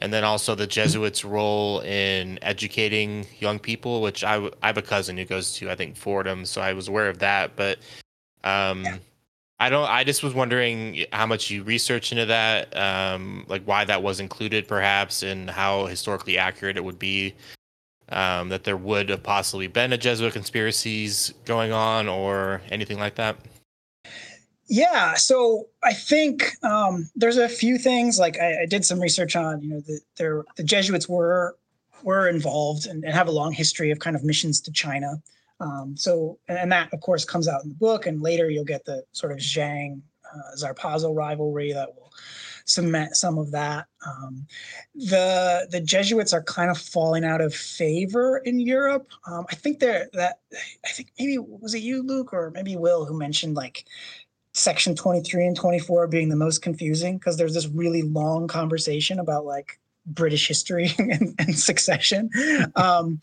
and then also the Jesuits' role in educating young people, which I, w- I have a cousin who goes to I think Fordham, so I was aware of that. But um, Yeah. I don't. I just was wondering how much you research into that, um, like why that was included, perhaps, and how historically accurate it would be. Um, that there would have possibly been a Jesuit conspiracies going on, or anything like that. Yeah, so I think um, there's a few things. Like I, I did some research on, you know, the there the Jesuits were were involved and, and have a long history of kind of missions to China. Um, so and that of course comes out in the book, and later you'll get the sort of Zhang uh, Zarpazo rivalry that will cement some of that. Um, the the Jesuits are kind of falling out of favor in Europe. Um, I think they're that I think maybe was it you, Luke, or maybe Will, who mentioned like section 23 and 24 being the most confusing because there's this really long conversation about like british history and, and succession um,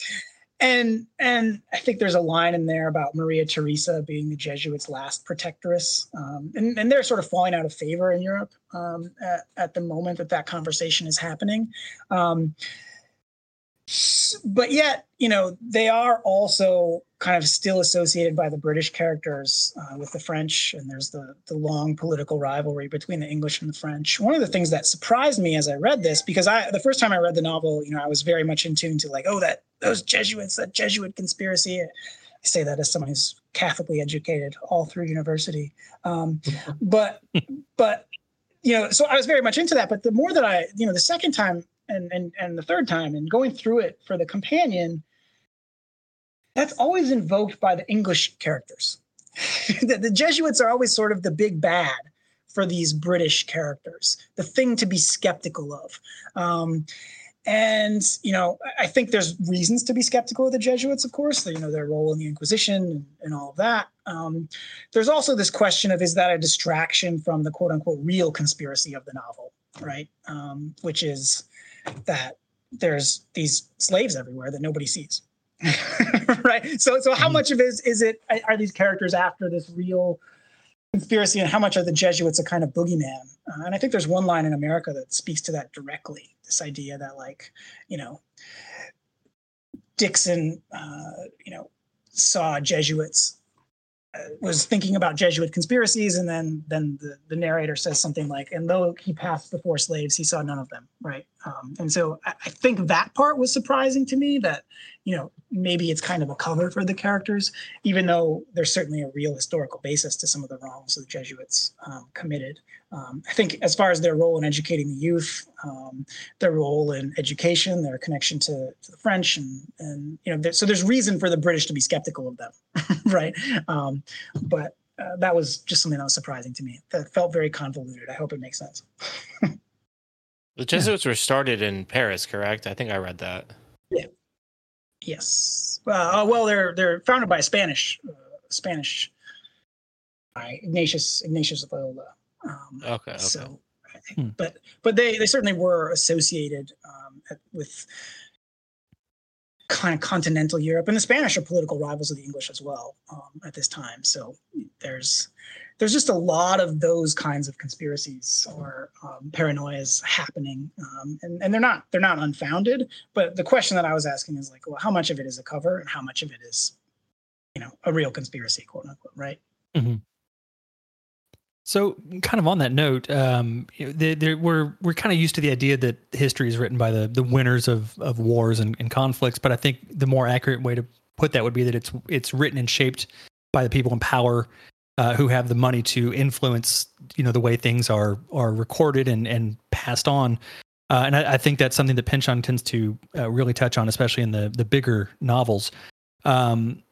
and and i think there's a line in there about maria theresa being the jesuits last protectress. Um, and, and they're sort of falling out of favor in europe um, at, at the moment that that conversation is happening. Um, but yet you know they are also kind of still associated by the british characters uh, with the french and there's the the long political rivalry between the english and the french. One of the things that surprised me as i read this because i the first time i read the novel you know i was very much in tune to like oh that those jesuits that jesuit conspiracy. I say that as someone who's catholically educated all through university. Um, but but you know so i was very much into that. But the more that i you know the second time and and and the third time and going through it for the companion that's always invoked by the english characters. The, the jesuits are always sort of the big bad for these british characters the thing to be skeptical of. Um, and you know i think there's reasons to be skeptical of the jesuits of course you know their role in the inquisition and, and all of that. Um, there's also this question of is that a distraction from the quote unquote real conspiracy of the novel right? Um, which is that there's these slaves everywhere that nobody sees right so so how Mhm. much of it is, is it are these characters after this real conspiracy and how much are the jesuits a kind of boogeyman uh, and i think there's one line in america that speaks to that directly this idea that like you know dixon uh, you know saw jesuits uh, was thinking about Jesuit conspiracies, and then then the, the narrator says something like, "And though he passed the four slaves, he saw none of them." Right, um, and so I, I think that part was surprising to me that you know, maybe it's kind of a cover for the characters, even though there's certainly a real historical basis to some of the wrongs the Jesuits um, committed. Um, I think as far as their role in educating the youth, um, their role in education, their connection to, to the French, and and you know, there, so there's reason for the British to be skeptical of them, right? Um, but uh, that was just something that was surprising to me. That felt very convoluted. I hope it makes sense. the Jesuits yeah. were started in Paris, correct? I think I read that. Yeah. Yes. Uh, well, they're they're founded by a Spanish uh, Spanish by Ignatius Ignatius of Loyola. Um, okay, okay. So, hmm. but but they they certainly were associated um, with kind of continental Europe, and the Spanish are political rivals of the English as well um, at this time. So there's there's just a lot of those kinds of conspiracies or um, paranoias happening, um, and and they're not they're not unfounded. But the question that I was asking is like, well, how much of it is a cover, and how much of it is, you know, a real conspiracy, quote unquote, right? Mm-hmm. So, kind of on that note, um, we're we're kind of used to the idea that history is written by the the winners of of wars and, and, conflicts. But I think the more accurate way to put that would be that it's it's written and shaped by the people in power uh, who have the money to influence, you know, the way things are are recorded and and passed on. Uh, and I, I, think that's something that Pynchon tends to uh, really touch on, especially in the the bigger novels. Um,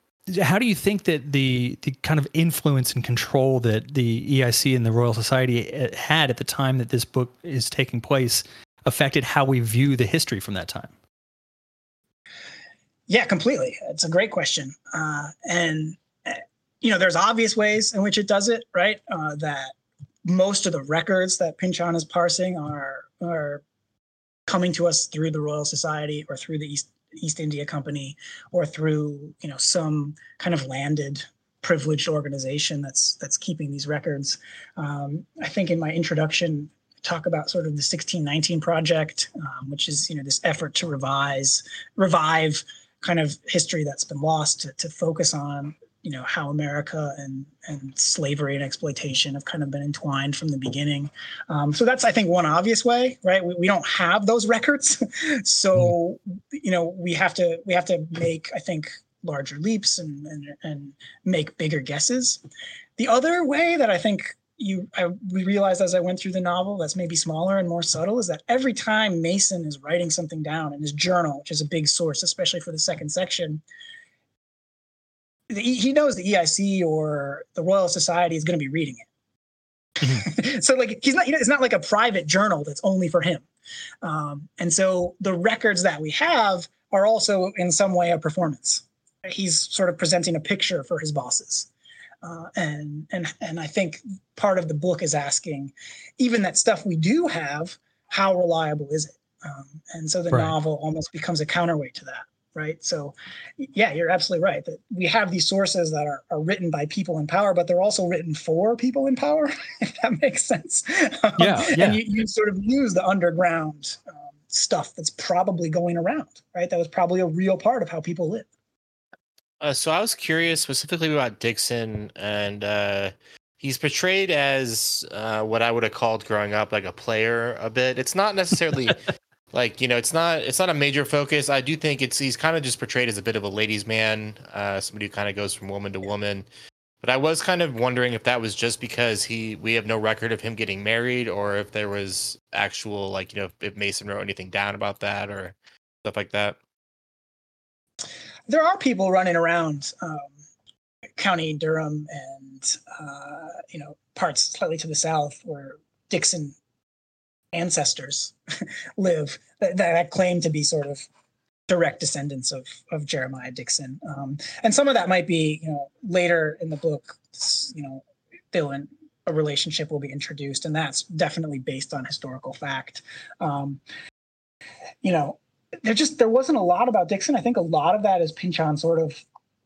how do you think that the the kind of influence and control that the EIC and the Royal Society uh, had at the time that this book is taking place affected how we view the history from that time? Yeah, completely. It's a great question, uh, and you know, there's obvious ways in which it does it, right? Uh, that most of the records that Pynchon is parsing are are coming to us through the Royal Society or through the East East India Company or through you know some kind of landed privileged organization that's that's keeping these records. Um, I think in my introduction talk about sort of the 1619 project, um, which is you know this effort to revise revive kind of history that's been lost to, to focus on you know how America and and slavery and exploitation have kind of been entwined from the beginning. Um, so that's I think one obvious way, right? We, we don't have those records, so you know we have to we have to make I think larger leaps and and, and make bigger guesses. The other way that I think you I, we realized as I went through the novel that's maybe smaller and more subtle is that every time Mason is writing something down in his journal, which is a big source, especially for the second section he knows the EIC or the Royal Society is going to be reading it. Mm-hmm. so like he's not, you know, it's not like a private journal that's only for him. Um, and so the records that we have are also in some way a performance. He's sort of presenting a picture for his bosses. Uh, and and and I think part of the book is asking, even that stuff we do have, how reliable is it? Um, and so the right. novel almost becomes a counterweight to that right? So, yeah, you're absolutely right that we have these sources that are, are written by people in power, but they're also written for people in power, if that makes sense. Um, yeah, yeah. And you, you sort of use the underground um, stuff that's probably going around, right? That was probably a real part of how people live. Uh, so I was curious specifically about Dixon, and uh, he's portrayed as uh, what I would have called growing up like a player a bit. It's not necessarily like you know it's not it's not a major focus. I do think it's he's kind of just portrayed as a bit of a ladies man uh somebody who kind of goes from woman to woman. But i was kind of wondering if that was just because he we have no record of him getting married or if there was actual like you know if mason wrote anything down about that or stuff like that. There are people running around um, county durham and uh, you know parts slightly to the south where dixon ancestors live that, that claim to be sort of direct descendants of of Jeremiah Dixon. Um, and some of that might be, you know, later in the book, you know, they'll in, a relationship will be introduced, and that's definitely based on historical fact. Um, you know, there just there wasn't a lot about Dixon. I think a lot of that is Pynchon sort of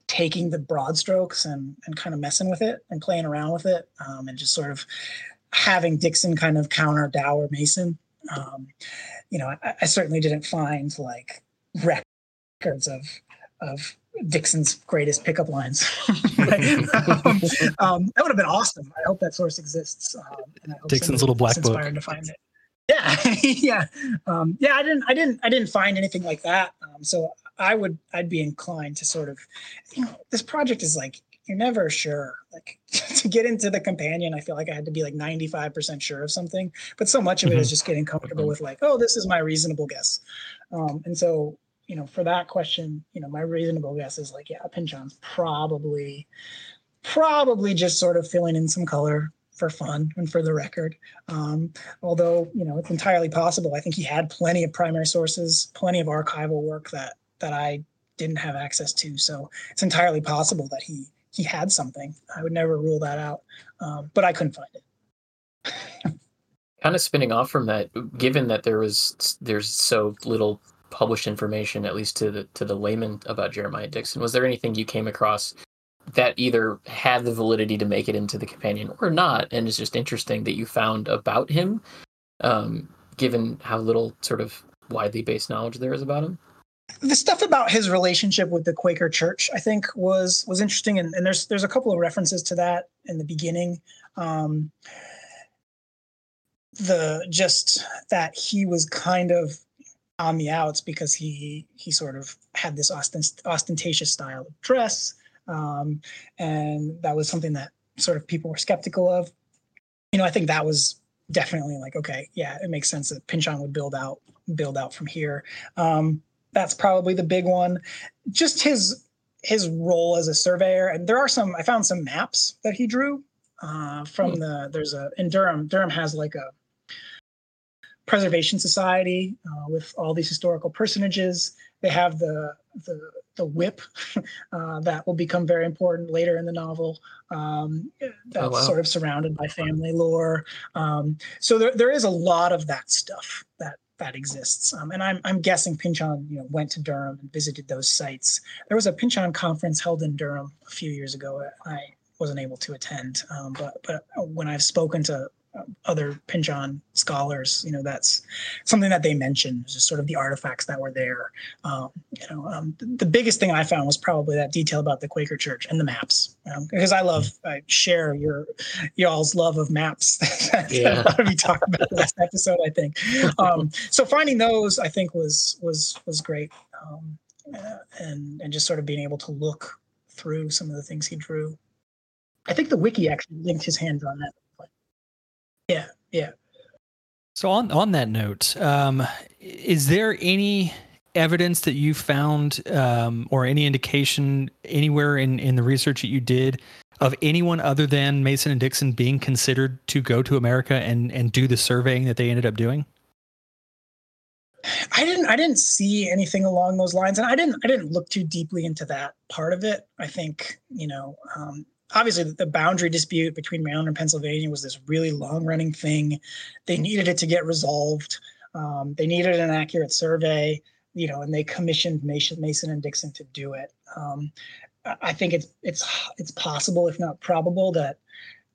taking the broad strokes and and kind of messing with it and playing around with it, um, and just sort of having Dixon kind of counter Dower Mason. Um, you know, I, I, certainly didn't find like records of of Dixon's greatest pickup lines. um, um, that would have been awesome. I hope that source exists. Um, Dixon's little black book. Inspired to find it. Yeah, yeah, um, yeah. I didn't, I didn't, I didn't find anything like that. Um, so I would I'd be inclined to sort of, you know, this project is like you're never sure. Like to get into the companion, I feel like I had to be like 95% sure of something, but so much of it is Mhm. just getting comfortable Mhm. with like, oh, this is my reasonable guess. Um, and so, you know, for that question, you know, my reasonable guess is like, yeah, Pynchon's probably, probably just sort of filling in some color for fun and for the record. Um, although, you know, it's entirely possible. I think he had plenty of primary sources, plenty of archival work that that I didn't have access to. So it's entirely possible that he he had something. I would never rule that out, um, but I couldn't find it. kind of spinning off from that given that there was there's so little published information at least to the to the layman about jeremiah dixon was there anything you came across that either had the validity to make it into the companion or not and it's just interesting that you found about him um, given how little sort of widely based knowledge there is about him the stuff about his relationship with the Quaker Church, I think, was was interesting, and, and there's there's a couple of references to that in the beginning. Um, the just that he was kind of on the outs because he he sort of had this ostent, ostentatious style of dress, um, and that was something that sort of people were skeptical of. You know, I think that was definitely like okay, yeah, it makes sense that Pynchon would build out build out from here. Um, that's probably the big one. Just his his role as a surveyor, and there are some. I found some maps that he drew uh, from Hmm. the. There's a in Durham. Durham has like a preservation society uh, with all these historical personages. They have the the the whip uh, that will become very important later in the novel. Um, that's wow. sort of surrounded by family lore. Um, so there, there is a lot of that stuff that that exists. Um, and I'm I'm guessing Pynchon you know went to Durham and visited those sites. There was a Pynchon conference held in Durham a few years ago. I wasn't able to attend, um, but but when I've spoken to other Pynchon scholars, you know that's something that they mentioned. Just sort of the artifacts that were there. Um, you know, um, the, the biggest thing I found was probably that detail about the Quaker Church and the maps, um, because I love I share your y'all's love of maps. that Yeah. lot talked about last episode, I think. Um, so finding those, I think, was was was great, um, uh, and and just sort of being able to look through some of the things he drew. I think the wiki actually linked his hands on that. Yeah, yeah. So on on that note, um, is there any evidence that you found um, or any indication anywhere in in the research that you did of anyone other than Mason and Dixon being considered to go to America and and do the surveying that they ended up doing? I didn't I didn't see anything along those lines, and I didn't I didn't look too deeply into that part of it. I think you know. Um, Obviously, the- boundary dispute between Maryland and Pennsylvania was this really long-running thing. They needed it to get resolved. Um, they needed an accurate survey, you know, and they commissioned Mason, and Dixon to do it. Um, I I think it's it's it's possible, if not probable, that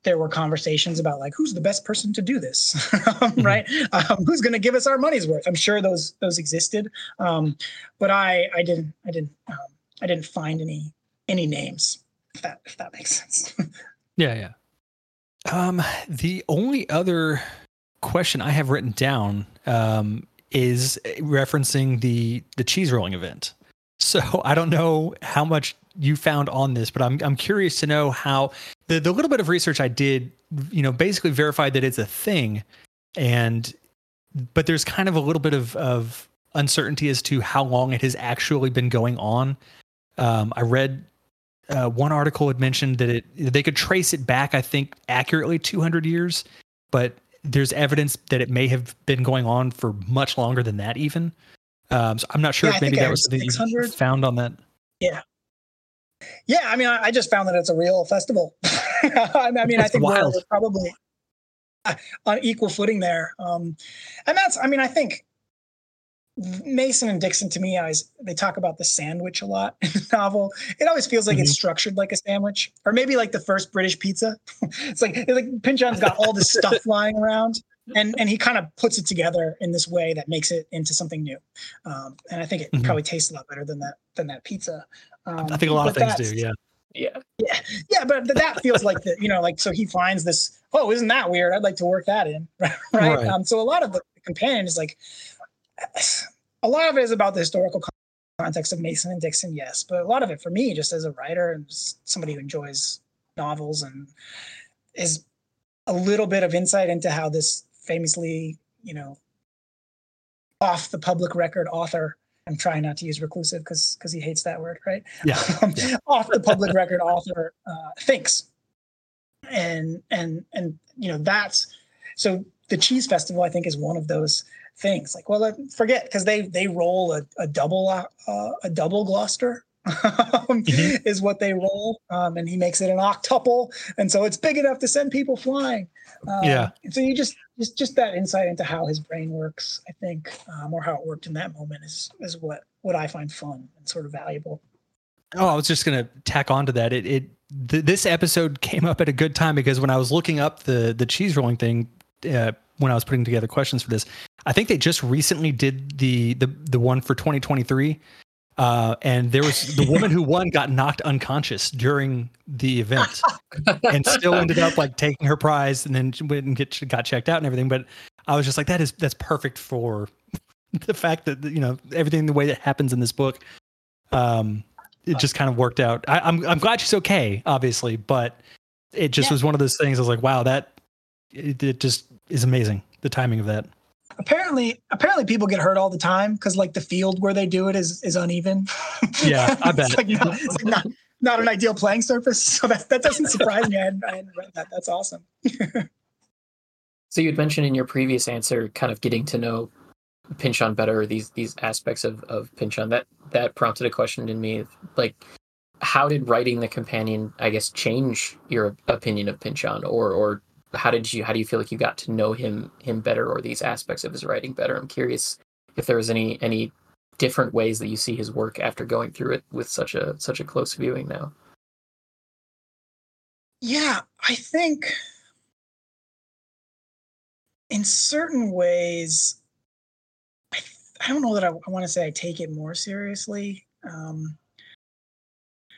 there were conversations about like who's the best person to do this, right? Um, who's going to give us our money's worth? I'm sure those those existed, um, but I I didn't I didn't um, I didn't find any any names. If that if that makes sense. Yeah, yeah. Um, the only other question I have written down um, is referencing the the cheese rolling event. So I don't know how much you found on this, but I'm I'm curious to know how the the little bit of research I did, you know, basically verified that it's a thing, and but there's kind of a little bit of of uncertainty as to how long it has actually been going on. Um, I read uh, one article had mentioned that it they could trace it back, I think, accurately 200 years, but there's evidence that it may have been going on for much longer than that, even. Um, so I'm not sure Yeah, if maybe that was something you found on that. yeah, Yeah, I mean, I, I just found that it's a real festival. I mean, I think wild. we're probably uh, on equal footing there, um, and that's I mean, I think Mason and Dixon to me, always they talk about the sandwich a lot in the novel. It always feels like it's structured like a sandwich, or maybe like the first British pizza. it's like it's like Pynchon's got all this stuff lying around, and and he kind of puts it together in this way that makes it into something new. Um, and I think it Mhm. probably tastes a lot better than that than that pizza. Um, I think a lot of but things that's- do. Yeah. yeah yeah, Yeah. but th- that feels like the you know like so he finds this. Oh, isn't that weird? I'd like to work that in, right? Right. Um, so a lot of the companion is like a lot of it is about the historical context of Mason and Dixon, yes, but a lot of it for me, just as a writer and somebody who enjoys novels and is a little bit of insight into how this famously, you know, off the public record author. I'm trying not to use reclusive because because he hates that word, right? Yeah. Um, off the public record author uh, thinks, and and and you know that's so the cheese festival I think is one of those things. Like, well, forget because they they roll a, a double uh, a double Gloucester mm-hmm. is what they roll, um, and he makes it an octuple, and so it's big enough to send people flying. Um, yeah. So you just just just that insight into how his brain works, I think, um, or how it worked in that moment is is what what I find fun and sort of valuable. Oh, I was just gonna tack on to that. It it th- this episode came up at a good time because when I was looking up the the cheese rolling thing, uh, when I was putting together questions for this, I think they just recently did the the the one for 2023 uh, and there was the woman who won got knocked unconscious during the event and still ended up like taking her prize and then went and get, got checked out and everything. But I was just like, that is, that's perfect for the fact that, you know, everything the way that happens in this book. Um, it just kind of worked out. I, am I'm, I'm glad she's okay, obviously, but it just yeah. was one of those things. I was like, wow, that it, it just is amazing. The timing of that. Apparently apparently people get hurt all the time because like the field where they do it is is uneven. Yeah i bet. it's like, not, it's like not, not, an ideal playing surface so that, that doesn't surprise me. I hadn't, I hadn't read that. That's awesome. So you'd mentioned in your previous answer kind of getting to know Pynchon better these these aspects of of Pynchon that that prompted a question in me like how did writing the companion i guess change your opinion of Pynchon, or or how did you how do you feel like you got to know him him better or these aspects of his writing better? I'm curious if there was any any different ways that you see his work after going through it with such a such a close viewing now. Yeah i think in certain ways i, I don't know that i, I want to say i take it more seriously um,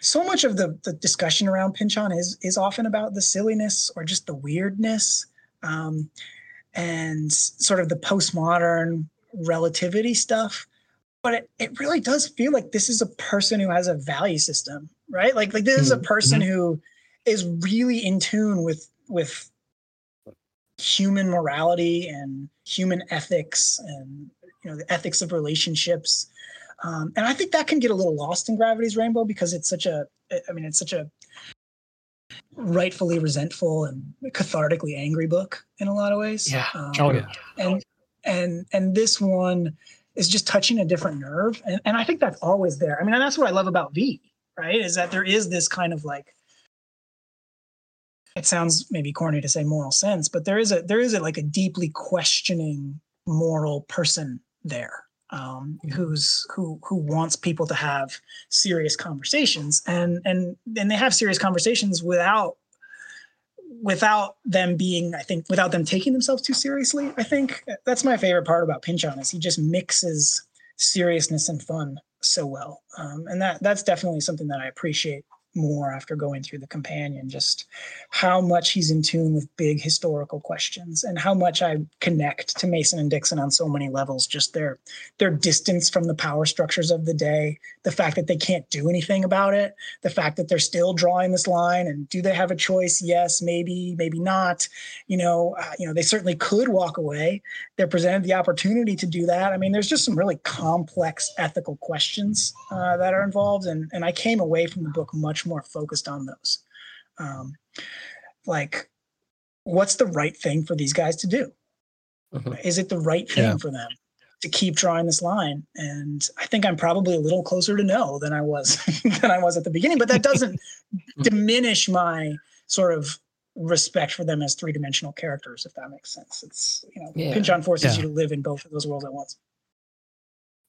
so much of the, the discussion around Pynchon is is often about the silliness or just the weirdness um, and sort of the postmodern relativity stuff but it, it really does feel like this is a person who has a value system right like like this mm-hmm. is a mm-hmm. person mm-hmm. who is really in tune with with human morality and human ethics and you know the ethics of relationships um, and I think that can get a little lost in Gravity's Rainbow because it's such a, I mean, it's such a rightfully resentful and cathartically angry book in a lot of ways. Yeah. Um, oh, yeah. And, and, and this one is just touching a different nerve. And, and I think that's always there. I mean, and that's what I love about V, right? Is that there is this kind of like, it sounds maybe corny to say moral sense, but there is a, there is a like a deeply questioning moral person there um, who's who who wants people to have serious conversations. And and and they have serious conversations without without them being i think without them taking themselves too seriously i think. That's my favorite part about pynchon is he just mixes seriousness and fun so well. Um, and that that's definitely something that i appreciate more after going through the companion just how much he's in tune with big historical questions and how much i connect to mason and dixon on so many levels just their their distance from the power structures of the day the fact that they can't do anything about it the fact that they're still drawing this line and do they have a choice? Yes maybe maybe not. You know uh, you know they certainly could walk away. They're presented the opportunity to do that. I mean there's just some really complex ethical questions uh, that are involved and and i came away from the book much more focused on those. Um, like, what's the right thing for these guys to do? Mm-hmm. Is it the right thing yeah. for them to keep drawing this line? And I think I'm probably a little closer to no than I was than I was at the beginning. But that doesn't diminish my sort of respect for them as three dimensional characters, if that makes sense. It's you know, yeah. Pynchon forces yeah. you to live in both of those worlds at once.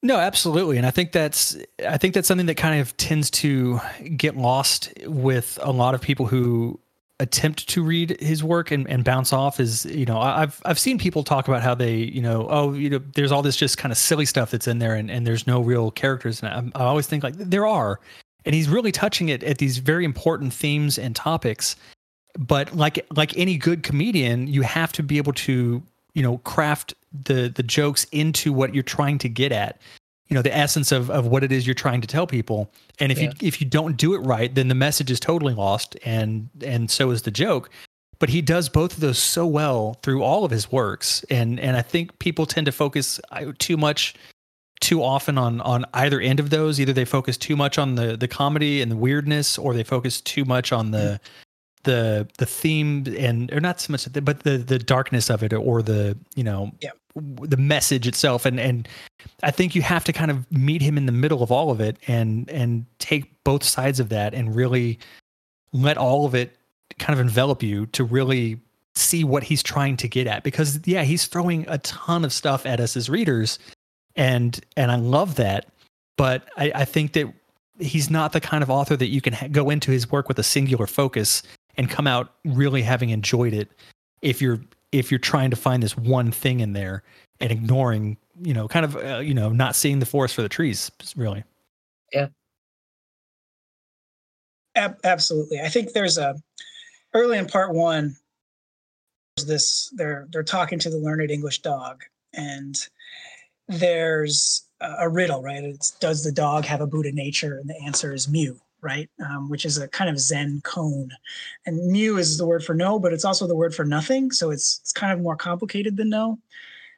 No, absolutely. And I think that's I think that's something that kind of tends to get lost with a lot of people who attempt to read his work and, and bounce off is, you know, I've I've seen people talk about how they, you know, oh, you know, there's all this just kind of silly stuff that's in there and, and there's no real characters. And I, I always think like there are. And he's really touching it at these very important themes and topics. But like like any good comedian, you have to be able to you know craft the the jokes into what you're trying to get at you know the essence of, of what it is you're trying to tell people. And if Yeah. you if you don't do it right then the message is totally lost and and so is the joke. But he does both of those so well through all of his works. And and i think people tend to focus uh, too much too often on on either end of those. Either they focus too much on the the comedy and the weirdness or they focus too much on the the the theme and or not so much the- but the the darkness of it or the you know Yeah. the message itself. And and I think you have to kind of meet him in the middle of all of it and and take both sides of that and really let all of it kind of envelop you to really see what he's trying to get at. Because yeah he's throwing a ton of stuff at us as readers and and I love that. But I, I think that he's not the kind of author that you can ha- go into his work with a singular focus and come out really having enjoyed it if you're if you're trying to find this one thing in there and ignoring you know kind of uh, you know not seeing the forest for the trees really Ab- absolutely. I think there's a early in part one. There's this they're they're talking to the learned English dog, and there's a, a riddle, right? It's does the dog have a Buddha nature? And the answer is mu, right? Um, which is a kind of Zen koan, and mu is the word for no, but it's also the word for nothing. So it's it's kind of more complicated than no.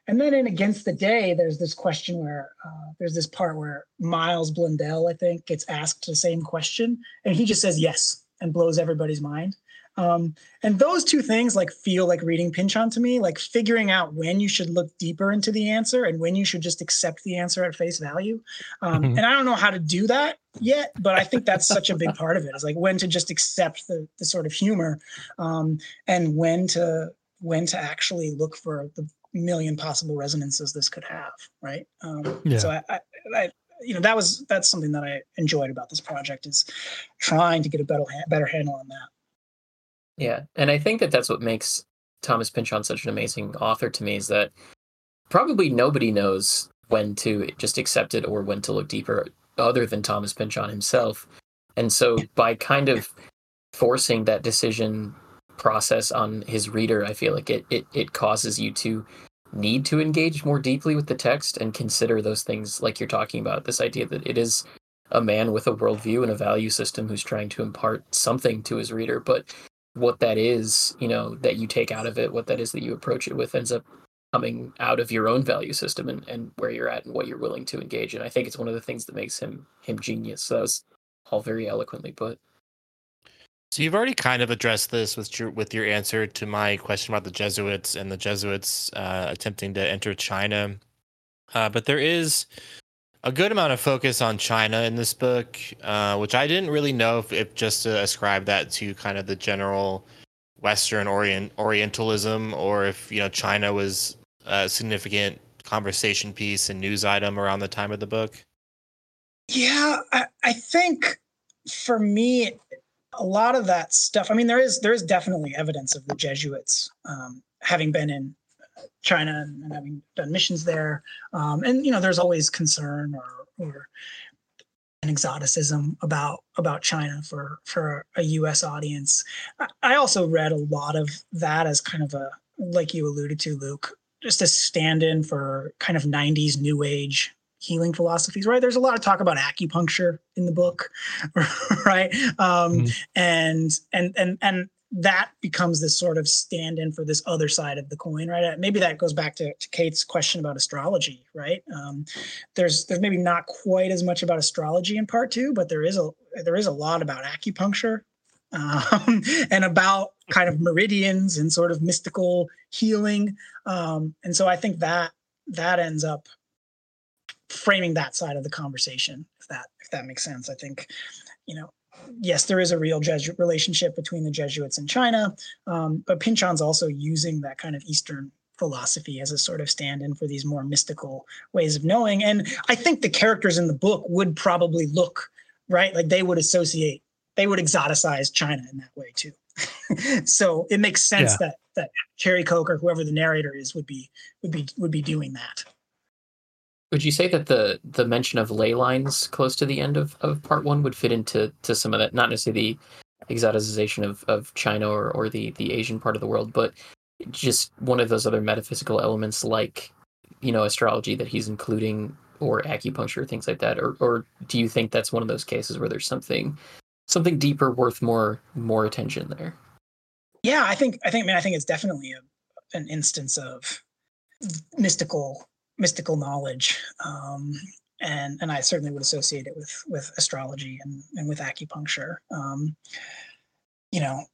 And then in Against the Day, there's this question where uh, there's this part where Miles Blundell, I think, gets asked the same question, and he just says yes and blows everybody's mind. Um, and those two things like feel like reading Pynchon to me, like figuring out when you should look deeper into the answer and when you should just accept the answer at face value. Um, Mhm. And I don't know how to do that yet, but I think that's such a big part of it. Is like when to just accept the the sort of humor, um, and when to when to actually look for the million possible resonances this could have, right? Um, Yeah. So I, I, I, you know, that was that's something that I enjoyed about this project is trying to get a better better handle on that. Yeah, and I think that that's what makes Thomas Pynchon such an amazing author to me is that probably nobody knows when to just accept it or when to look deeper other than Thomas Pynchon himself. And so by kind of forcing that decision process on his reader, I feel like it it it causes you to need to engage more deeply with the text and consider those things like you're talking about, this idea that it is a man with a worldview and a value system who's trying to impart something to his reader, but what that is, you know, that you take out of it, what that is that you approach it with ends up coming out of your own value system and, and where you're at and what you're willing to engage in. I think it's one of the things that makes him him genius. So that was all very eloquently put. So you've already kind of addressed this with your with your answer to my question about the Jesuits and the Jesuits uh, attempting to enter China, uh, but there is a good amount of focus on China in this book, uh, which I didn't really know if, if just to ascribe that to kind of the general Western Orient Orientalism, or if you know China was a significant conversation piece and news item around the time of the book. Yeah, I, I think for me, a lot of that stuff. I mean, there is there is definitely evidence of the Jesuits um, having been in China and, and having done missions there, um, and you know, there's always concern or or an exoticism about about China for for a U.S. audience. I, I also read a lot of that as kind of a like you alluded to, Luke, just a stand-in for kind of '90s New Age healing philosophies, right? There's a lot of talk about acupuncture in the book, right? Um, Mhm. And and and and that becomes this sort of stand-in for this other side of the coin, right? Uh, Maybe that goes back to, to Kate's question about astrology, right? Um, there's there's maybe not quite as much about astrology in part two, but there is a there is a lot about acupuncture um, and about kind of meridians and sort of mystical healing. Um, and so I think that that ends up framing that side of the conversation if that if that makes sense i think you know yes there is a real jesuit relationship between the jesuits and china um, but pynchon's also using that kind of eastern philosophy as a sort of stand-in for these more mystical ways of knowing and i think the characters in the book would probably look right like they would associate they would exoticize china in that way too so it makes sense Yeah. that that Cherrycoke or whoever the narrator is would be would be would be doing that Would you say that the the mention of ley lines close to the end of, of part one would fit into to some of that, not necessarily the exoticization of, of China or, or the, the Asian part of the world, but just one of those other metaphysical elements like, you know, astrology that he's including or acupuncture, things like that, or or do you think that's one of those cases where there's something something deeper worth more more attention there? Yeah, I think I think I mean I think it's definitely a, an instance of mystical mystical knowledge. Um, and and I certainly would associate it with with astrology and and with acupuncture. Um, you know,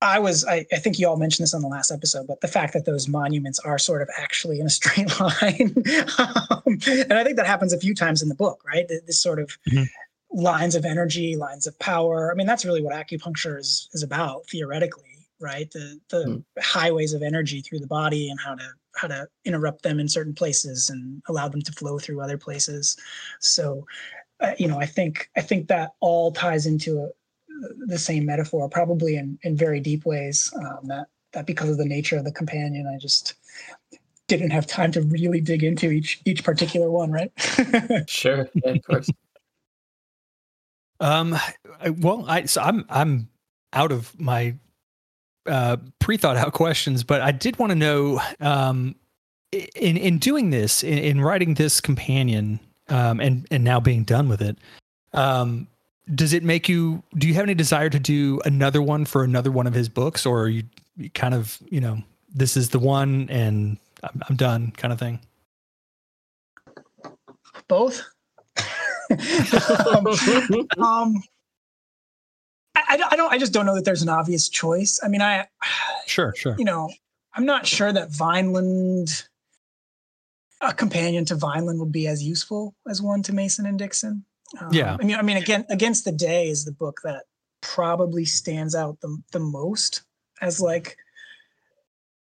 I was I, I think you all mentioned this on the last episode, but the fact that those monuments are sort of actually in a straight line, um, and I think that happens a few times in the book, right? This sort of mm-hmm. lines of energy, lines of power. I mean, that's really what acupuncture is is about theoretically, right? The the mm. highways of energy through the body and how to how to interrupt them in certain places and allow them to flow through other places. So, uh, you know, I think I think that all ties into a, the same metaphor, probably in in very deep ways. Um, that that because of the nature of the companion, I just didn't have time to really dig into each each particular one, right? sure, yeah, of course. Um, well, I so I'm I'm out of my uh, pre-thought out questions, but I did want to know um, in in doing this, in, in writing this companion, um, and and now being done with it, um, does it make you? Do you have any desire to do another one for another one of his books, or are you kind of you know this is the one and I'm, I'm done kind of thing? Both. um, um I, I don't. I just don't know that there's an obvious choice. I mean, I sure, sure. You know, I'm not sure that Vineland, a companion to Vineland, would be as useful as one to Mason and Dixon. Um, yeah. I mean, I mean, again, Against the Day is the book that probably stands out the the most as like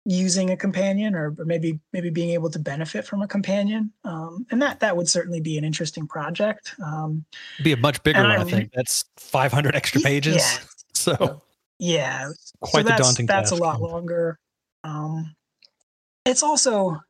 using a companion or, or maybe maybe being able to benefit from a companion. Um, and that that would certainly be an interesting project. Um, be a much bigger one I, I, think. That's 500 extra pages. yeah. so yeah. Quite so the daunting that's task. a lot longer. Um, it's also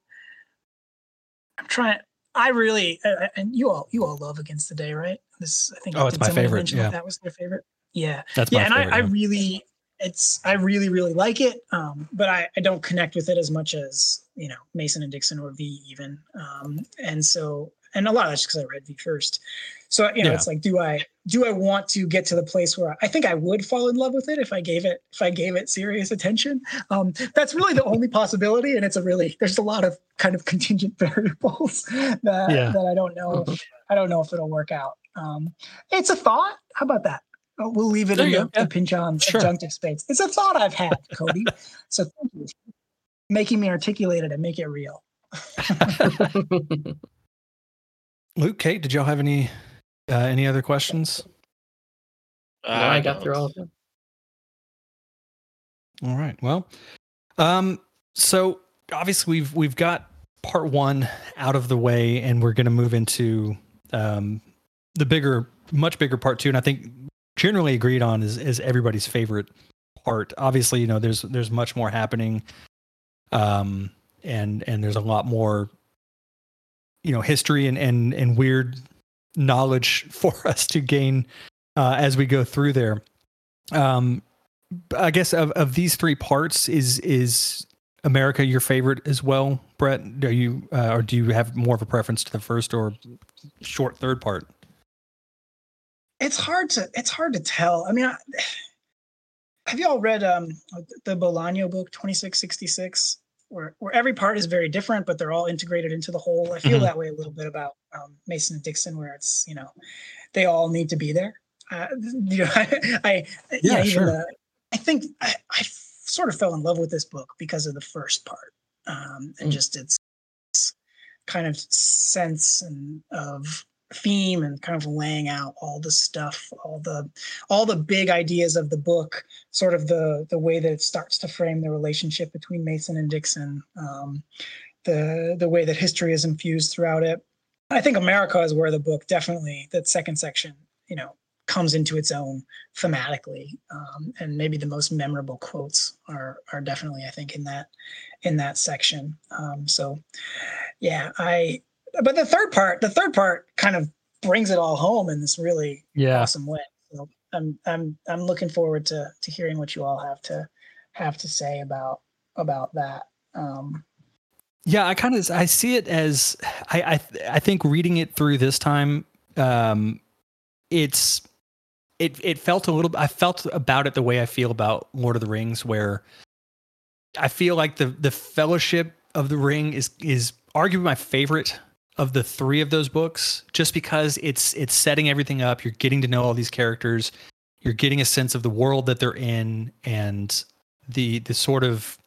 i'm trying i really uh, and you all you all love against the day right? This i think oh it's my favorite yeah. that was their favorite? Yeah. That's yeah and favorite, I, yeah. I really it's I really really like it, um, but I, I don't connect with it as much as you know Mason and Dixon or V even, um, and so and a lot of that's because I read V first. So you know, yeah. it's like, do I do I want to get to the place where I think I would fall in love with it if I gave it if I gave it serious attention? Um, that's really the only possibility, and it's a really there's a lot of kind of contingent variables that yeah. that I don't know. Mm-hmm. I don't know if it'll work out. Um, it's a thought. How about that? Oh, we'll leave it there in the, yeah. the Pynchon sure. adjunctive space. It's a thought I've had, Cody. so thank you. For making me articulate it and make it real. Luke, Kate, did y'all have any uh, any other questions? Uh, no, I got through all of them. All right. Well, um, so obviously we've we've got part one out of the way, and we're going to move into um, the bigger, much bigger part two. And I think generally agreed on is is everybody's favorite part. Obviously, you know, there's there's much more happening, um, and and there's a lot more, you know, history and and and weird knowledge for us to gain uh, as we go through there. Um, I guess of of these three parts, is is America your favorite as well, Brett? Are you uh, or do you have more of a preference to the first or short third part? It's hard to it's hard to tell. I mean, I, have you all read um, the Bolaño book 2666, where where every part is very different, but they're all integrated into the whole? I feel mm-hmm. that way a little bit about um, Mason and Dixon, where it's you know they all need to be there. Uh, you know, I, I yeah, sure. The, I think I, I, sort of fell in love with this book because of the first part um, and mm. just its kind of sense and of theme and kind of laying out all the stuff all the all the big ideas of the book sort of the the way that it starts to frame the relationship between mason and dixon um, the the way that history is infused throughout it. I think america is where the book definitely that second section you know comes into its own thematically um, and maybe the most memorable quotes are are definitely i think in that in that section. Um, so yeah i but the third part, the third part kind of brings it all home in this really yeah. awesome way. So I'm I'm I'm looking forward to to hearing what you all have to have to say about about that. Um, Yeah, I kind of I see it as I I, I think reading it through this time, um, it's it it felt a little. I felt about it the way I feel about Lord of the Rings, where I feel like the the Fellowship of the Ring is is arguably my favorite of the three of those books, just because it's it's setting everything up. You're getting to know all these characters. You're getting a sense of the world that they're in and the the sort of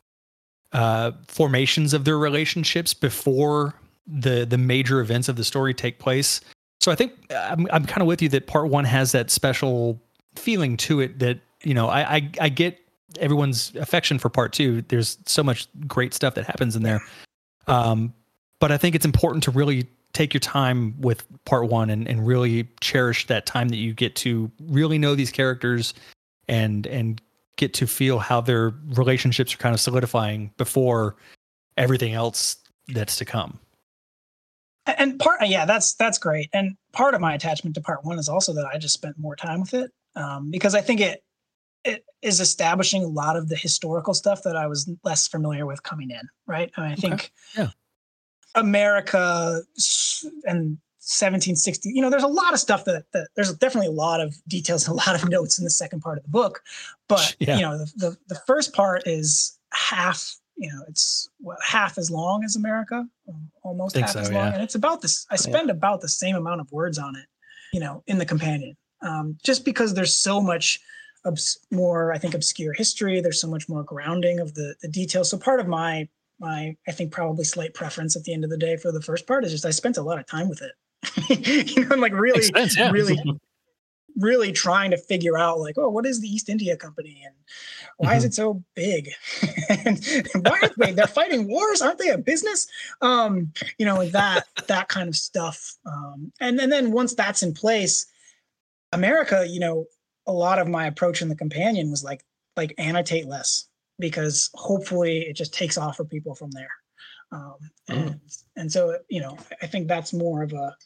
uh, formations of their relationships before the the major events of the story take place. So I think I'm I'm kind of with you that part one has that special feeling to it that you know I I, I get everyone's affection for part two. There's so much great stuff that happens in there. Um, but I think it's important to really take your time with part one and, and really cherish that time that you get to really know these characters and and get to feel how their relationships are kind of solidifying before everything else that's to come. And part, yeah, that's that's great. And part of my attachment to part one is also that I just spent more time with it um, because I think it it is establishing a lot of the historical stuff that I was less familiar with coming in. Right. I, mean, I think yeah. America and 1760 you know there's a lot of stuff that, that there's definitely a lot of details and a lot of notes in the second part of the book but yeah. you know the, the, the first part is half you know it's what, half as long as america um, almost half so, as long yeah. and it's about this i spend yeah. about the same amount of words on it you know in the companion um, just because there's so much obs- more i think obscure history there's so much more grounding of the the details so part of my my i think probably slight preference at the end of the day for the first part is just i spent a lot of time with it you know, I'm like really, sense, yeah. really, really trying to figure out like, oh, what is the East India Company and why mm-hmm. is it so big? and why are they they're fighting wars? Aren't they a business? Um, you know, that that kind of stuff. Um, and, and then once that's in place, America, you know, a lot of my approach in the companion was like like annotate less because hopefully it just takes off for people from there. Um, and, mm. and so, you know, I think that's more of a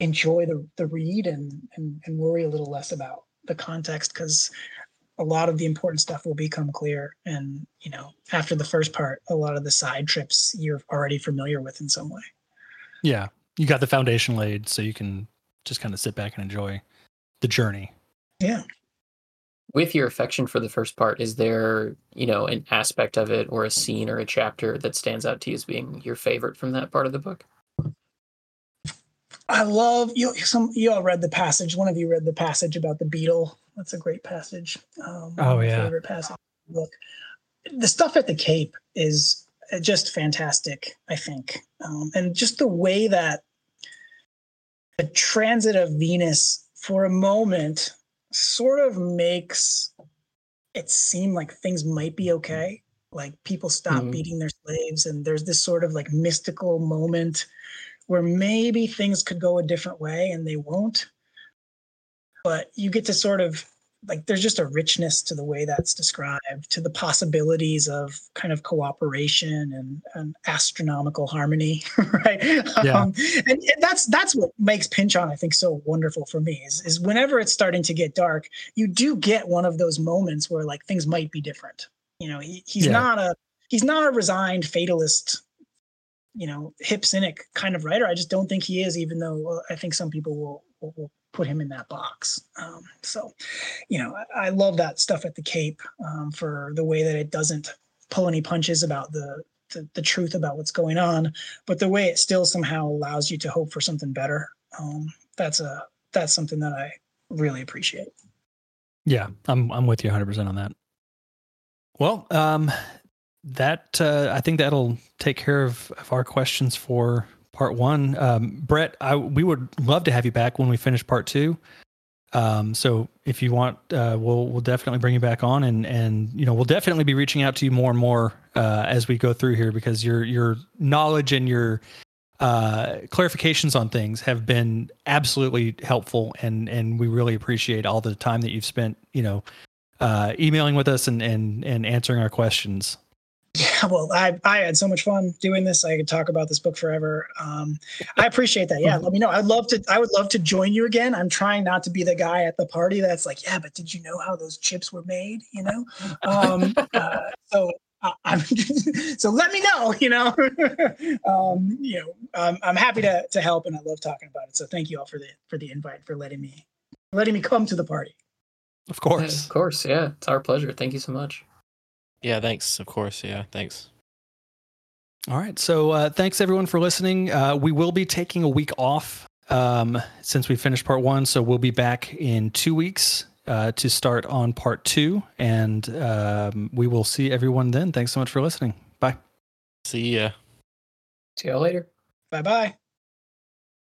enjoy the, the read and, and, and worry a little less about the context because a lot of the important stuff will become clear. And, you know, after the first part, a lot of the side trips you're already familiar with in some way. Yeah. You got the foundation laid so you can just kind of sit back and enjoy the journey. Yeah with your affection for the first part, is there, you know, an aspect of it or a scene or a chapter that stands out to you as being your favorite from that part of the book? I love you. Some you all read the passage. One of you read the passage about the beetle. That's a great passage. Um, oh yeah, favorite passage. Look, the stuff at the Cape is just fantastic. I think, um, and just the way that the transit of Venus for a moment sort of makes it seem like things might be okay. Like people stop mm-hmm. beating their slaves, and there's this sort of like mystical moment where maybe things could go a different way and they won't. But you get to sort of like there's just a richness to the way that's described to the possibilities of kind of cooperation and, and astronomical harmony right yeah. Um, and, and, that's that's what makes Pynchon i think so wonderful for me is, is whenever it's starting to get dark you do get one of those moments where like things might be different you know he, he's yeah. not a he's not a resigned fatalist you know hip cynic kind of writer i just don't think he is even though i think some people will, will, will put him in that box. Um, so, you know, I, I, love that stuff at the Cape um, for the way that it doesn't pull any punches about the, the, the truth about what's going on, but the way it still somehow allows you to hope for something better. Um, that's a that's something that I really appreciate. Yeah, I'm I'm with you 100 percent on that. Well, um, that uh, I think that'll take care of, of our questions for part one. Um, Brett, I, we would love to have you back when we finish part two. Um, so if you want, uh, we'll we'll definitely bring you back on, and and you know we'll definitely be reaching out to you more and more uh, as we go through here because your your knowledge and your uh, clarifications on things have been absolutely helpful, and and we really appreciate all the time that you've spent, you know, uh, emailing with us and and and answering our questions. Yeah, well, I I had so much fun doing this. I could talk about this book forever. Um, I appreciate that. Yeah, let me know. I'd love to. I would love to join you again. I'm trying not to be the guy at the party that's like, yeah, but did you know how those chips were made? You know. Um, uh, so I, I'm so let me know. You know, um, you know, um, I'm happy to to help, and I love talking about it. So thank you all for the for the invite, for letting me letting me come to the party. Of Yeah, course. of course, yeah. It's our pleasure. Thank you so much. Yeah, thanks. Of course. Yeah, thanks. All right. So uh, thanks everyone for listening. Uh, we will be taking a week off um, since we finished part one. So we'll be back in two weeks uh, to start on part two. And um, we will see everyone then. Thanks so much for listening. Bye. See ya. See y'all later. Bye bye.